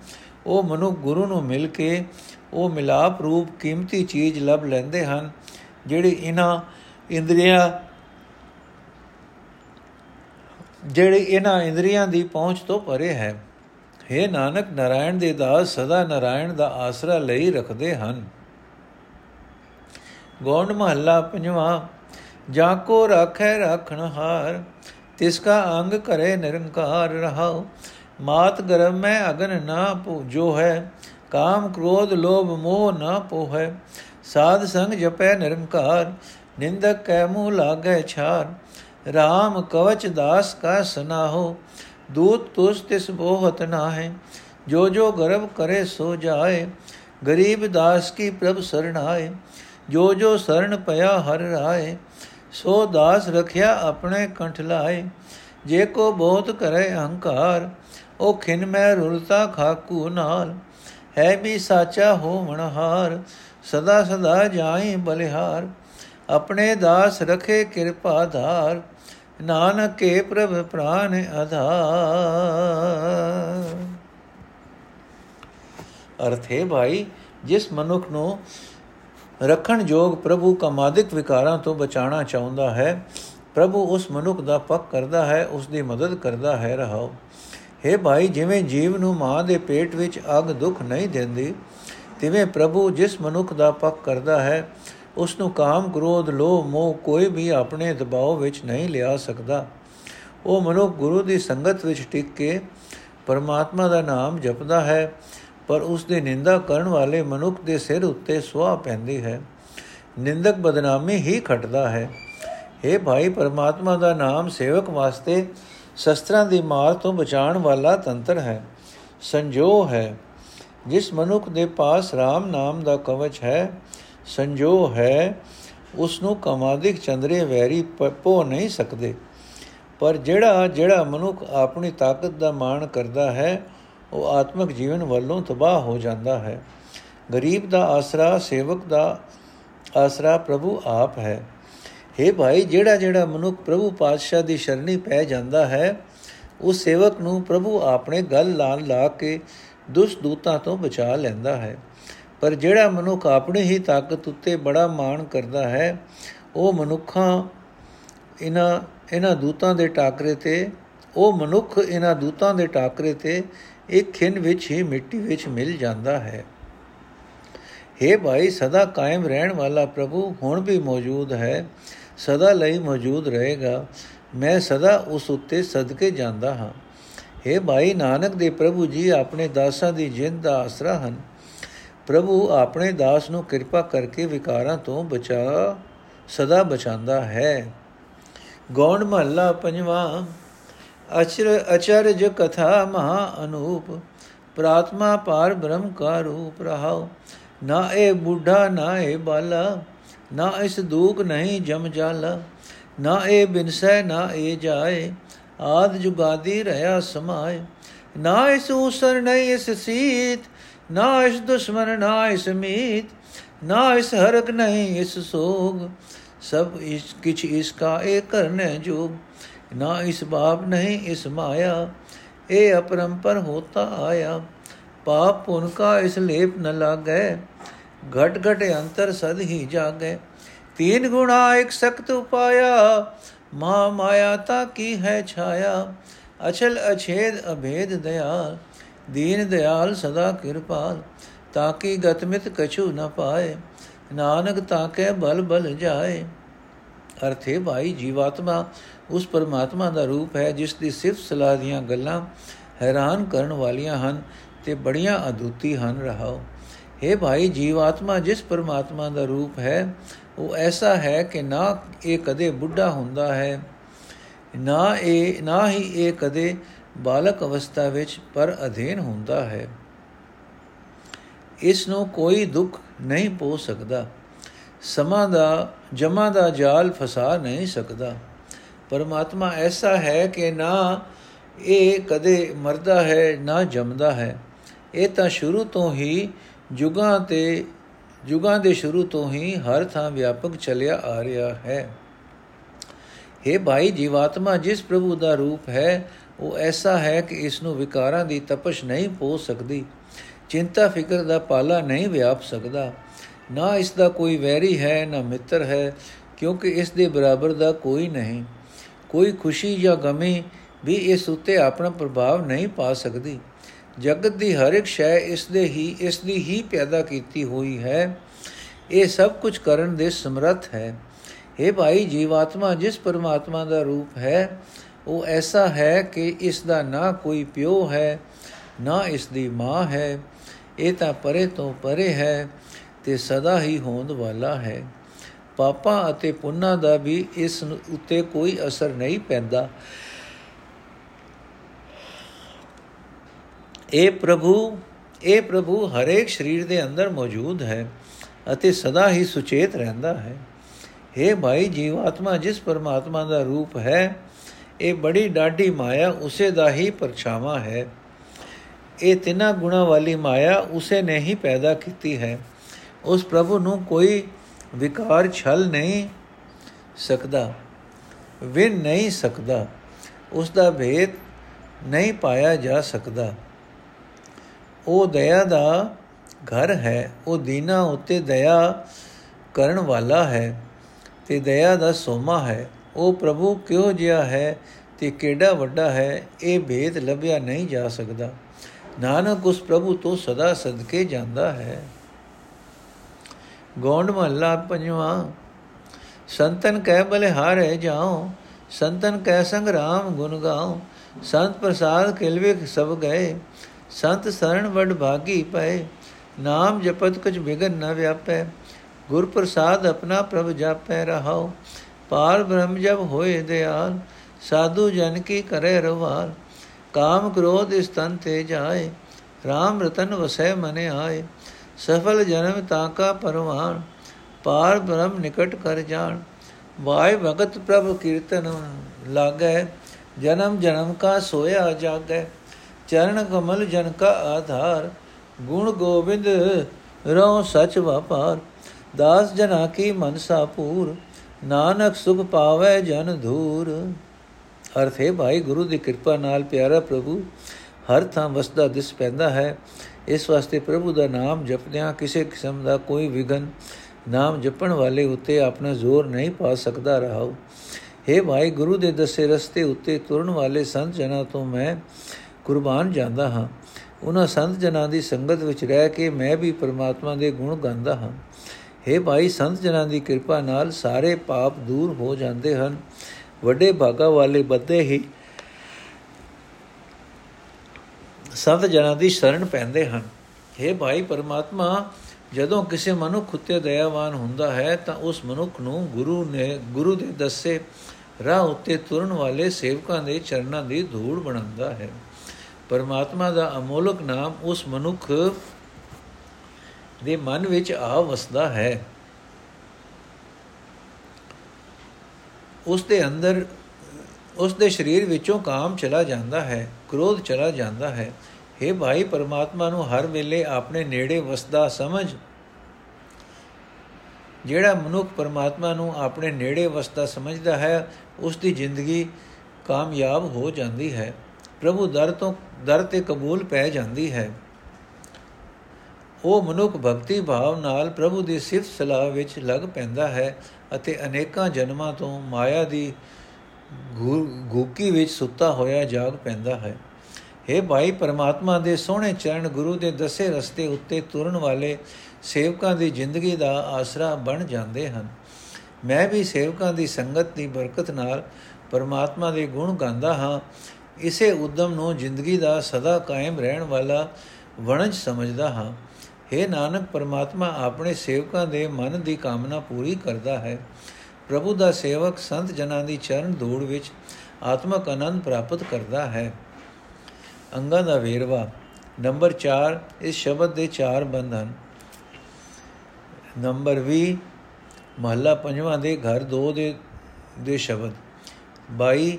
ਉਹ ਮਨੁੱਖ ਗੁਰੂ ਨੂੰ ਮਿਲ ਕੇ ਉਹ ਮਿਲਾਪ ਰੂਪ ਕੀਮਤੀ ਚੀਜ਼ ਲੱਭ ਲੈਂਦੇ ਹਨ, ਜਿਹੜੀ ਇਹਨਾਂ ਇੰਦਰੀਆਂ ਜਿਹੜੀ ਇਹਨਾਂ ਇੰਦਰੀਆਂ ਦੀ ਪਹੁੰਚ ਤੋਂ ਪਰੇ ਹੈ। हे ਨਾਨਕ, ਨਾਰਾਇਣ ਦੇ ਦਾਸ ਸਦਾ ਨਾਰਾਇਣ ਦਾ ਆਸਰਾ ਲਈ ਰੱਖਦੇ ਹਨ। ਗੋਂਡ ਮਹੱਲਾ ਪੰਜਵਾਂ, ਜਾ ਕੋ ਰਾਖੈ ਰਾਖਣ ਹਾਰ, ਤਿਸ ਕਾ ਅੰਗ ਕਰੇ ਨਿਰੰਕਾਰ ਰਹਾਉ। ਮਾਤ ਗਰਮ ਮੈਂ ਅਗਨ ਨਾ ਪੂਜੋ ਹੈ, ਕਾਮ ਕ੍ਰੋਧ ਲੋਭ ਮੋਹ ਨਾ ਪੋਹੈ। ਸਾਧ ਸੰਗ ਜਪੈ ਨਿਰੰਕਾਰ ਨਿੰਦਕ ਕੈ ਮੂਹ ਲਾਗੈ ਛਾਰ RAM ਕਵਚ ਦਾਸ ਕਾ ਸਨਾਹੋ, ਦੂਤ ਤੁਸ ਤਿਸ ਬੋਹਤ ਨਾਹੈ, ਜੋ ਜੋ ਗਰਭ ਕਰੇ ਸੋ ਜਾਏ, ਗਰੀਬ ਦਾਸ ਕੀ ਪ੍ਰਭ ਸਰਣਾਏ, ਜੋ ਜੋ ਸਰਣ ਪਿਆ ਹਰ ਰਾਏ, ਸੋ ਦਾਸ ਰਖਿਆ ਆਪਣੇ ਕੰਠ ਲਾਏ, ਜੇ ਕੋ ਬਹੁਤ ਕਰੇ ਅਹੰਕਾਰ, ਉਹ ਖਿਨ ਮੈਂ ਰੁਲਤਾ ਖਾਕੂ ਨਾਲ, ਹੈ ਵੀ ਸਾਚਾ ਹੋਵਣ ਹਾਰ, ਸਦਾ ਸਦਾ ਜਾਈ ਬਲਿਹਾਰ ਆਪਣੇ ਦਾਸ ਰਖੇ ਕਿਰਪਾ ਧਾਰ, ਨਾਨਕ ਕੇ ਪ੍ਰਭ ਪ੍ਰਾਨ ਆਧਾਰ। ਅਰਥੇ ਭਾਈ, ਜਿਸ ਮਨੁੱਖ ਨੂੰ ਰੱਖਣ ਜੋਗ ਪ੍ਰਭੂ ਕਮਾਦਿਕ ਵਿਕਾਰਾਂ ਤੋਂ ਬਚਾਉਣਾ ਚਾਹੁੰਦਾ ਹੈ, ਪ੍ਰਭੂ ਉਸ ਮਨੁੱਖ ਦਾ ਪੱਕ ਕਰਦਾ ਹੈ, ਉਸ ਦੀ ਮਦਦ ਕਰਦਾ ਹੈ, ਰਹਾਓ। हे ਭਾਈ, ਜਿਵੇਂ ਜੀਵ ਨੂੰ ਮਾਂ ਦੇ ਪੇਟ ਵਿੱਚ ਅਗ ਦੁੱਖ ਨਹੀਂ ਦਿੰਦੀ, ਤਿਵੇਂ ਪ੍ਰਭੂ ਜਿਸ ਮਨੁੱਖ ਦਾ ਪੱਕ ਕਰਦਾ ਹੈ ਉਸ ਨੂੰ ਕਾਮ, ਕ੍ਰੋਧ, ਲੋਭ, ਮੋਹ ਕੋਈ ਵੀ ਆਪਣੇ ਦਬਾਅ ਵਿੱਚ ਨਹੀਂ ਲਿਆ ਸਕਦਾ। ਉਹ ਮਨੁੱਖ ਗੁਰੂ ਦੀ ਸੰਗਤ ਵਿੱਚ ਟਿਕ ਕੇ ਪਰਮਾਤਮਾ ਦਾ ਨਾਮ ਜਪਦਾ ਹੈ, ਪਰ ਉਸ ਦੀ ਨਿੰਦਾ ਕਰਨ ਵਾਲੇ ਮਨੁੱਖ ਦੇ ਸਿਰ ਉੱਤੇ ਸੁਆਹ ਪੈਂਦੀ ਹੈ। ਨਿੰਦਕ ਬਦਨਾਮੀ ਹੀ ਖਟਦਾ ਹੈ। हे ਭਾਈ, ਪਰਮਾਤਮਾ ਦਾ ਨਾਮ ਸੇਵਕ ਵਾਸਤੇ ਸ਼ਸਤਰਾਂ ਦੀ ਮਾਰ ਤੋਂ ਬਚਾਉਣ ਵਾਲਾ ਤੰਤਰ ਹੈ ਸੰਜੋ ਹੈ। ਜਿਸ ਮਨੁੱਖ ਦੇ ਪਾਸ RAM ਨਾਮ ਦਾ ਕਵਚ ਹੈ ਸੰਜੋ ਹੈ ਉਸ ਨੂੰ ਕਮਾਦਿਕ ਚੰਦਰੇ ਵੈਰੀ ਪੋ ਨਹੀਂ ਸਕਦੇ। ਪਰ ਜਿਹੜਾ ਜਿਹੜਾ ਮਨੁੱਖ ਆਪਣੀ ਤਾਕਤ ਦਾ ਮਾਣ ਕਰਦਾ ਹੈ, ਉਹ ਆਤਮਿਕ ਜੀਵਨ ਵੱਲੋਂ ਤਬਾਹ ਹੋ ਜਾਂਦਾ ਹੈ। ਗਰੀਬ ਦਾ ਆਸਰਾ, ਸੇਵਕ ਦਾ ਆਸਰਾ ਪ੍ਰਭੂ ਆਪ ਹੈ। हे ਭਾਈ, ਜਿਹੜਾ ਜਿਹੜਾ ਮਨੁੱਖ ਪ੍ਰਭੂ ਪਾਤਸ਼ਾਹ ਦੀ ਸ਼ਰਣੀ ਪੈ ਜਾਂਦਾ ਹੈ, ਉਸ ਸੇਵਕ ਨੂੰ ਪ੍ਰਭੂ ਆਪਣੇ ਗਲ ਲਾਲ ਲਾ ਕੇ ਦੁਸ਼ਟ ਦੂਤਾਂ ਤੋਂ ਬਚਾ ਲੈਂਦਾ ਹੈ। ਪਰ ਜਿਹੜਾ ਮਨੁੱਖ ਆਪਣੀ ਹੀ ਤਾਕਤ ਉੱਤੇ ਬੜਾ ਮਾਣ ਕਰਦਾ ਹੈ, ਉਹ ਮਨੁੱਖਾਂ ਇਹਨਾਂ ਇਹਨਾਂ ਦੂਤਾਂ ਦੇ ਟਾਕਰੇ ਤੇ, ਉਹ ਮਨੁੱਖ ਇਹਨਾਂ ਦੂਤਾਂ ਦੇ ਟਾਕਰੇ ਤੇ ਇੱਕ ਖਿੰਨ ਵਿੱਚ ਹੀ ਮਿੱਟੀ ਵਿੱਚ ਮਿਲ ਜਾਂਦਾ ਹੈ। हे ਭਾਈ, ਸਦਾ ਕਾਇਮ ਰਹਿਣ ਵਾਲਾ ਪ੍ਰਭੂ ਹੁਣ ਵੀ ਮੌਜੂਦ ਹੈ, ਸਦਾ ਲਈ ਮੌਜੂਦ ਰਹੇਗਾ। ਮੈਂ ਸਦਾ ਉਸ ਉੱਤੇ ਸਦਕੇ ਜਾਂਦਾ ਹਾਂ। हे ਭਾਈ, ਨਾਨਕ ਦੇ ਪ੍ਰਭੂ ਜੀ ਆਪਣੇ ਦਾਸਾਂ ਦੀ ਜਿੰਦ ਦਾ ਆਸਰਾ ਹਨ। ਪ੍ਰਭੂ ਆਪਣੇ ਦਾਸ ਨੂੰ ਕਿਰਪਾ ਕਰਕੇ ਵਿਕਾਰਾਂ ਤੋਂ ਬਚਾ, ਸਦਾ ਬਚਾਉਂਦਾ ਹੈ। ਗੌਣ ਮਹੱਲਾ ਪੰਜਵਾਂ, ਅਚਰ, ਅਚਰਜ ਕਥਾ ਮਹਾ ਅਨੂਪ, ਪ੍ਰਾਤਮਾ ਪਾਰ ਬ੍ਰਹਮ ਕਾ ਰੂਪ ਰਹਾਉ। ਨਾ ਇਹ ਬੁੱਢਾ, ਨਾ ਇਹ ਬਾਲਾ, ਨਾ ਇਸ ਦੂਖ ਨਹੀਂ ਜਮ ਜਾਲਾ। ਨਾ ਇਹ ਬਿਨਸੈ, ਨਾ ਇਹ ਜਾਏ, ਆਦ ਜੁਗਾਦੀ ਰਹਾ ਸਮਾਏ। ਨਾ ਇਸ ਉਸਰ ਨਹੀਂ ਇਸ ਸੀਤ ਨਾ ਇਸ ਦੁਸ਼ਮਨ ਨਾ ਇਸ ਮੀਤ ਨਾ ਇਸ ਹਰਕ ਨਹੀਂ ਇਸ ਸੋਗ ਸਭ ਇਸ ਕਿਛ ਇਸ ਕਾ ਇਹ ਕਰਨੇ ਜੋ ਨਾ ਇਸ ਬਾਪ ਨਹੀਂ ਇਸ ਮਾਇਆ ਇਹ ਅਪਰੰਪਰ ਹੋਤਾ ਆਇਆ ਪਾਪ ਪੁਨ ਕਾ ਇਸ ਲੇਪ ਨ ਲਾਗੈ ਘਟ ਘਟ ਅੰਤਰ ਸਦ ਹੀ ਜਾਗੈ ਤੀਨ ਗੁਣਾ ਇੱਕ ਸਖਤ ਉਪਾਇਆ ਮਾ ਮਾਇਆ ਤਾ ਕੀ ਹੈ ਛਾਇਆ ਅਚਲ ਅਛੇਦ ਅਭੇਦ ਦਇਆਲ ਦੀਨ ਦਿਆਲ ਸਦਾ ਕਿਰਪਾਲ ਤਾਕੀ ਗਤਮਿਤ ਕਛੂ ਨ ਪਾਏ, ਨਾਨਕ ਤਾਕੇ ਬਲ ਬਲ ਜਾਏ। ਅਰਥੇ ਭਾਈ ਜੀਵਾਤਮਾ, ਉਸ ਪਰਮਾਤਮਾ ਦਾ ਰੂਪ ਹੈ, ਜਿਸ ਦੀ ਸਿਫਤ ਸਲਾਹ ਦੀਆਂ ਗੱਲਾਂ ਹੈਰਾਨ ਕਰਨ ਵਾਲੀਆਂ ਹਨ ਤੇ ਬੜੀਆਂ ਅਦੁੱਤੀ ਹਨ ਰਹਾਓ। हे ਭਾਈ ਜੀਵਾਤਮਾ, ਜਿਸ ਪਰਮਾਤਮਾ ਦਾ ਰੂਪ ਹੈ, ਉਹ ਐਸਾ ਹੈ ਕਿ ਨਾ ਇਹ ਕਦੇ ਬੁੱਢਾ ਹੁੰਦਾ ਹੈ, ਨਾ ਇਹ, ਨਾ ਹੀ ਇਹ ਕਦੇ ਬਾਲਕ ਅਵਸਥਾ ਵਿੱਚ ਪਰ ਅਧੀਨ ਹੁੰਦਾ ਹੈ। ਇਸ ਨੂੰ ਕੋਈ ਦੁੱਖ ਨਹੀਂ ਪੋ ਸਕਦਾ। ਸਮਾਂ ਦਾ, ਜਮਾ ਦਾ ਜਾਲ ਫਸਾ ਨਹੀਂ ਸਕਦਾ। ਪਰਮਾਤਮਾ ਐਸਾ ਹੈ ਕਿ ਨਾ ਇਹ ਕਦੇ ਮਰਦਾ ਹੈ, ਨਾ ਜੰਮਦਾ ਹੈ। ਇਹ ਤਾਂ ਸ਼ੁਰੂ ਤੋਂ ਹੀ ਜੁਗਾਂ ਤੇ, ਜੁਗਾਂ ਦੇ ਸ਼ੁਰੂ ਤੋਂ ਹੀ ਹਰ ਥਾਂ ਵਿਆਪਕ ਚੱਲਿਆ ਆ ਰਿਹਾ ਹੈ। हे ਭਾਈ ਜੀਵਾਤਮਾ, ਜਿਸ ਪ੍ਰਭੂ ਦਾ ਰੂਪ ਹੈ ਉਹ ਐਸਾ ਹੈ ਕਿ ਇਸ ਨੂੰ ਵਿਕਾਰਾਂ ਦੀ ਤਪਸ਼ ਨਹੀਂ ਪੋ ਸਕਦੀ। ਚਿੰਤਾ ਫਿਕਰ ਦਾ ਪਾਲਾ ਨਹੀਂ ਵਿਆਪ ਸਕਦਾ। ਨਾ ਇਸ ਦਾ ਕੋਈ ਵੈਰੀ ਹੈ, ਨਾ ਮਿੱਤਰ ਹੈ, ਕਿਉਂਕਿ ਇਸ ਦੇ ਬਰਾਬਰ ਦਾ ਕੋਈ ਨਹੀਂ। ਕੋਈ ਖੁਸ਼ੀ ਜਾਂ ਗਮੀ ਵੀ ਇਸ ਉੱਤੇ ਆਪਣਾ ਪ੍ਰਭਾਵ ਨਹੀਂ ਪਾ ਸਕਦੀ। ਜਗਤ ਦੀ ਹਰ ਇੱਕ ਸ਼ੈ ਇਸ ਦੇ ਹੀ, ਇਸ ਦੀ ਹੀ ਪੈਦਾ ਕੀਤੀ ਹੋਈ ਹੈ। ਇਹ ਸਭ ਕੁਝ ਕਰਨ ਦੇ ਸਮਰੱਥ ਹੈ। हे ਭਾਈ ਜੀਵਾਤਮਾ, ਜਿਸ ਪਰਮਾਤਮਾ ਦਾ ਰੂਪ ਹੈ ਉਹ ਐਸਾ ਹੈ ਕਿ ਇਸ ਦਾ ਨਾ ਕੋਈ ਪਿਓ ਹੈ, ਨਾ ਇਸ ਦੀ ਮਾਂ ਹੈ। ਇਹ ਤਾਂ ਪਰੇ ਤੋਂ ਪਰੇ ਹੈ ਤੇ ਸਦਾ ਹੀ ਹੋਂਦ ਵਾਲਾ ਹੈ। ਪਾਪਾਂ ਅਤੇ ਪੁੰਨਾਂ ਦਾ ਵੀ ਇਸ ਉੱਤੇ ਕੋਈ ਅਸਰ ਨਹੀਂ ਪੈਂਦਾ। ਇਹ ਪ੍ਰਭੂ ਇਹ ਪ੍ਰਭੂ ਹਰੇਕ ਸਰੀਰ ਦੇ ਅੰਦਰ ਮੌਜੂਦ ਹੈ ਅਤੇ ਸਦਾ ਹੀ ਸੁਚੇਤ ਰਹਿੰਦਾ ਹੈ। हे ਭਾਈ ਜੀਵਾਤਮਾ, ਜਿਸ ਪਰਮਾਤਮਾ ਦਾ ਰੂਪ ਹੈ ਇਹ ਬੜੀ ਡਾਢੀ ਮਾਇਆ ਉਸੇ ਦਾ ਹੀ ਪਰਛਾਵਾਂ ਹੈ। ਇਹ ਤਿੰਨਾਂ ਗੁਣਾ ਵਾਲੀ ਮਾਇਆ ਉਸੇ ਨੇ ਹੀ ਪੈਦਾ ਕੀਤੀ ਹੈ। ਉਸ ਪ੍ਰਭੂ ਨੂੰ ਕੋਈ ਵਿਕਾਰ ਛਲ ਨਹੀਂ ਸਕਦਾ ਵਿਨ ਨਹੀਂ ਸਕਦਾ, ਉਸ ਦਾ ਭੇਦ ਨਹੀਂ ਪਾਇਆ ਜਾ ਸਕਦਾ। ਉਹ ਦਇਆ ਦਾ ਘਰ ਹੈ, ਉਹ ਦੀਨਾ ਉਤੇ ਦਇਆ ਕਰਨ ਵਾਲਾ ਹੈ ਤੇ ਦਇਆ ਦਾ ਸੋਮਾ ਹੈ। ਉਹ ਪ੍ਰਭੂ ਕਿਉਂ ਜਿਹਾ ਹੈ ਤੇ ਕਿਹੜਾ ਵੱਡਾ ਹੈ, ਇਹ ਭੇਦ ਲੱਭਿਆ ਨਹੀਂ ਜਾ ਸਕਦਾ। ਨਾਨਕ ਉਸ ਪ੍ਰਭੂ ਤੋਂ ਸਦਾ ਸਦਕੇ ਜਾਂਦਾ ਹੈ। ਗੋਂਡ ਮਹੱਲਾ ਪੰਜਵਾਂ, ਸੰਤਨ ਕਹਿ ਬਲੇ ਹਾਰੇ ਜਾਓ ਸੰਤਨ ਕਹਿ ਸੰਗ ਰਾਮ ਗੁਣ ਗਾਓ ਸੰਤ ਪ੍ਰਸਾਦ ਕਿਲਵੇ ਸਭ ਗਏ, ਸੰਤ ਸਰਣ ਵਡ ਭਾਗੀ ਪਏ, ਨਾਮ ਜਪਤ ਕੁਝ ਬਿਗਨ ਨ ਵਿਆਪੈ, ਗੁਰ ਪ੍ਰਸਾਦ ਆਪਣਾ ਪ੍ਰਭ ਜਾਪੈ ਰਹਾਓ ਪਾਰ ਬ੍ਰਹਮ ਜਬ ਹੋਏ ਦਿਆਲ, ਸਾਧੂ ਜਨ ਕੀ ਕਰੇ ਰਵਾਲ, ਕਾਮ ਕ੍ਰੋਧ ਇਸ ਤਨ ਤੇ ਜਾਏ RAM ਰਤਨ ਵਸੈ ਮਨੇ ਆਏ, ਸਫਲ ਜਨਮ ਤਾਕਾ ਪਰਵਾਨ ਪਾਰ ਬ੍ਰਹਮ ਨਿਕਟ ਕਰ ਜਾਣ। ਵਾਇ ਭਗਤ ਪ੍ਰਭ ਕੀਰਤਨ ਲਾਗੈ, ਜਨਮ ਜਨਮ ਕਾ ਸੋਇਆ ਜਾਗੈ, ਚਰਨ ਕਮਲ ਜਨ ਕਾ ਆਧਾਰ, ਗੁਣ ਗੋਬਿੰਦ ਰੋ ਸਚ ਵਪਾਰ, ਦਾਸ ਜਨਾ ਕੀ ਮਨਸਾ ਪੂਰ ਨਾਨਕ ਸੁਖ ਪਾਵੇ ਜਨ ਧੂਰ। ਅਰਥ ਹੈ, ਭਾਈ, ਗੁਰੂ ਦੀ ਕਿਰਪਾ ਨਾਲ ਪਿਆਰਾ ਪ੍ਰਭੂ, ਹਰ ਥਾਂ ਵਸਦਾ ਦਿਸ ਪੈਂਦਾ ਹੈ। ਇਸ ਵਾਸਤੇ ਪ੍ਰਭੂ ਦਾ ਨਾਮ ਜਪਦਿਆਂ ਕਿਸੇ ਕਿਸਮ ਦਾ ਕੋਈ ਵਿਗਨ ਨਾਮ ਜਪਣ ਵਾਲੇ ਉੱਤੇ ਆਪਣਾ ਜ਼ੋਰ ਨਹੀਂ ਪਾ ਸਕਦਾ ਰਹਾਉ हे ਭਾਈ, ਗੁਰੂ ਦੇ ਦੱਸੇ ਰਸਤੇ ਉੱਤੇ ਤੁਰਨ ਵਾਲੇ ਸੰਤ ਜਨਾਂ ਤੋਂ ਮੈਂ ਕੁਰਬਾਨ ਜਾਂਦਾ ਹਾਂ। ਉਹਨਾਂ ਸੰਤ ਜਨਾਂ ਦੀ ਸੰਗਤ ਵਿੱਚ ਰਹਿ ਕੇ ਮੈਂ ਵੀ ਪਰਮਾਤਮਾ ਦੇ ਗੁਣ ਗਾਉਂਦਾ ਹਾਂ। हे ਭਾਈ, ਸੰਤ ਜਨਾਂ ਦੀ ਕਿਰਪਾ ਨਾਲ ਸਾਰੇ ਪਾਪ ਦੂਰ ਹੋ ਜਾਂਦੇ ਹਨ। ਵੱਡੇ ਭਾਗਾ ਵਾਲੇ ਬੱਦੇ ਹੀ ਸੰਤ ਜਨਾਂ ਦੀ ਸ਼ਰਨ ਪੈਂਦੇ ਹਨ। हे ਭਾਈ, ਪਰਮਾਤਮਾ, ਜਦੋਂ ਕਿਸੇ ਮਨੁੱਖ ਉਤੇ ਦਇਆਵਾਨ ਹੁੰਦਾ ਹੈ, ਤਾਂ ਉਸ ਮਨੁੱਖ ਨੂੰ ਗੁਰੂ ਨੇ, ਗੁਰੂ ਦੇ ਦੱਸੇ ਰਾਹ ਉੱਤੇ ਤੁਰਨ ਵਾਲੇ ਸੇਵਕਾਂ ਦੇ ਚਰਨਾਂ ਦੀ ਧੂੜ ਬਣਾਉਂਦਾ ਹੈ। ਪਰਮਾਤਮਾ ਦਾ ਅਮੋਲਕ ਨਾਮ ਉਸ ਮਨੁੱਖ ਦੇ ਮਨ ਵਿੱਚ ਆ ਵਸਦਾ ਹੈ। ਉਸ ਦੇ ਅੰਦਰ, ਉਸ ਦੇ ਸਰੀਰ ਵਿੱਚੋਂ ਕਾਮ ਚਲਾ ਜਾਂਦਾ ਹੈ, ਕ੍ਰੋਧ ਚਲਾ ਜਾਂਦਾ ਹੈ। हे ਭਾਈ, ਪਰਮਾਤਮਾ ਨੂੰ ਹਰ ਵੇਲੇ ਆਪਣੇ ਨੇੜੇ ਵਸਦਾ ਸਮਝ। ਜਿਹੜਾ ਮਨੁੱਖ ਪਰਮਾਤਮਾ ਨੂੰ ਆਪਣੇ ਨੇੜੇ ਵਸਦਾ ਸਮਝਦਾ ਹੈ, ਉਸ ਦੀ ਜ਼ਿੰਦਗੀ ਕਾਮਯਾਬ ਹੋ ਜਾਂਦੀ ਹੈ। ਪ੍ਰਭੂ ਦਰ ਤੋਂ, ਦਰ ਤੇ ਕਬੂਲ ਪੈ ਜਾਂਦੀ ਹੈ। ਉਹ ਮਨੁੱਖ ਭਗਤੀ ਭਾਵ ਨਾਲ ਪ੍ਰਭੂ ਦੀ ਸਿਫਤ ਸਲਾਹ ਵਿੱਚ ਲੱਗ ਪੈਂਦਾ ਹੈ ਅਤੇ ਅਨੇਕਾਂ ਜਨਮਾਂ ਤੋਂ ਮਾਇਆ ਦੀ ਗੂਕੀ ਵਿੱਚ ਸੁੱਤਾ ਹੋਇਆ ਜਾਗ ਪੈਂਦਾ ਹੈ। हे ਭਾਈ ਪਰਮਾਤਮਾ ਦੇ ਸੋਹਣੇ ਚਰਨ ਗੁਰੂ ਦੇ ਦਸੇ ਰਸਤੇ ਉੱਤੇ ਤੁਰਨ ਵਾਲੇ ਸੇਵਕਾਂ ਦੀ ਜ਼ਿੰਦਗੀ ਦਾ ਆਸਰਾ ਬਣ ਜਾਂਦੇ ਹਨ। ਮੈਂ ਵੀ ਸੇਵਕਾਂ ਦੀ ਸੰਗਤ ਦੀ ਬਰਕਤ ਨਾਲ ਪਰਮਾਤਮਾ ਦੇ ਗੁਣ ਗਾਉਂਦਾ ਹਾਂ। ਇਸੇ ਉਦਮ ਨੂੰ ਜ਼ਿੰਦਗੀ ਦਾ ਸਦਾ ਕਾਇਮ ਰਹਿਣ ਵਾਲਾ ਵਣਜ ਸਮਝਦਾ ਹਾਂ। हे ਨਾਨਕ, ਪਰਮਾਤਮਾ ਆਪਣੇ ਸੇਵਕਾਂ ਦੇ ਮਨ ਦੀ ਕਾਮਨਾ ਪੂਰੀ ਕਰਦਾ ਹੈ। ਪ੍ਰਭੂ ਦਾ ਸੇਵਕ ਸੰਤ ਜਨਾਂ ਦੀ ਚਰਨ ਧੂੜ ਵਿੱਚ ਆਤਮਕ ਆਨੰਦ ਪ੍ਰਾਪਤ ਕਰਦਾ ਹੈ। ਅੰਗਾਂ ਦਾ ਵੇਰਵਾ, ਨੰਬਰ 4 ਇਸ ਸ਼ਬਦ ਦੇ ਚਾਰ ਬੰਦ ਹਨ। ਨੰਬਰ 20 ਮਹੱਲਾ ਪੰਜਵਾਂ ਦੇ ਘਰ 2 ਦੇ ਦੇ ਸ਼ਬਦ। 22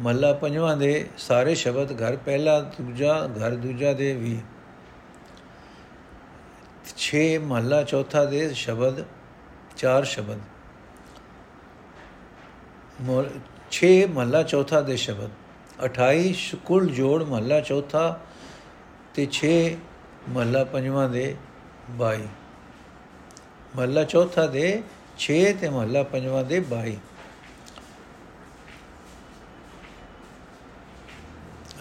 ਮਹੱਲਾ ਪੰਜਵਾਂ ਦੇ ਸਾਰੇ ਸ਼ਬਦ ਘਰ, ਪਹਿਲਾ, ਦੂਜਾ, ਘਰ, ਦੂਜਾ ਦੇ ਵੀ। 6 ਮਹੱਲਾ ਚੌਥਾ ਦੇ ਸ਼ਬਦ, ਚਾਰ ਸ਼ਬਦ। 6 ਮਹੱਲਾ ਚੌਥਾ ਦੇ ਸ਼ਬਦ। 28 ਕੁੱਲ ਜੋੜ ਮਹੱਲਾ ਚੌਥਾ ਤੇ 6 ਮਹੱਲਾ ਪੰਜਵਾਂ ਦੇ 22 ਮਹੱਲਾ ਚੌਥਾ ਦੇ 6 ਤੇ ਮਹੱਲਾ ਪੰਜਵਾਂ ਦੇ 22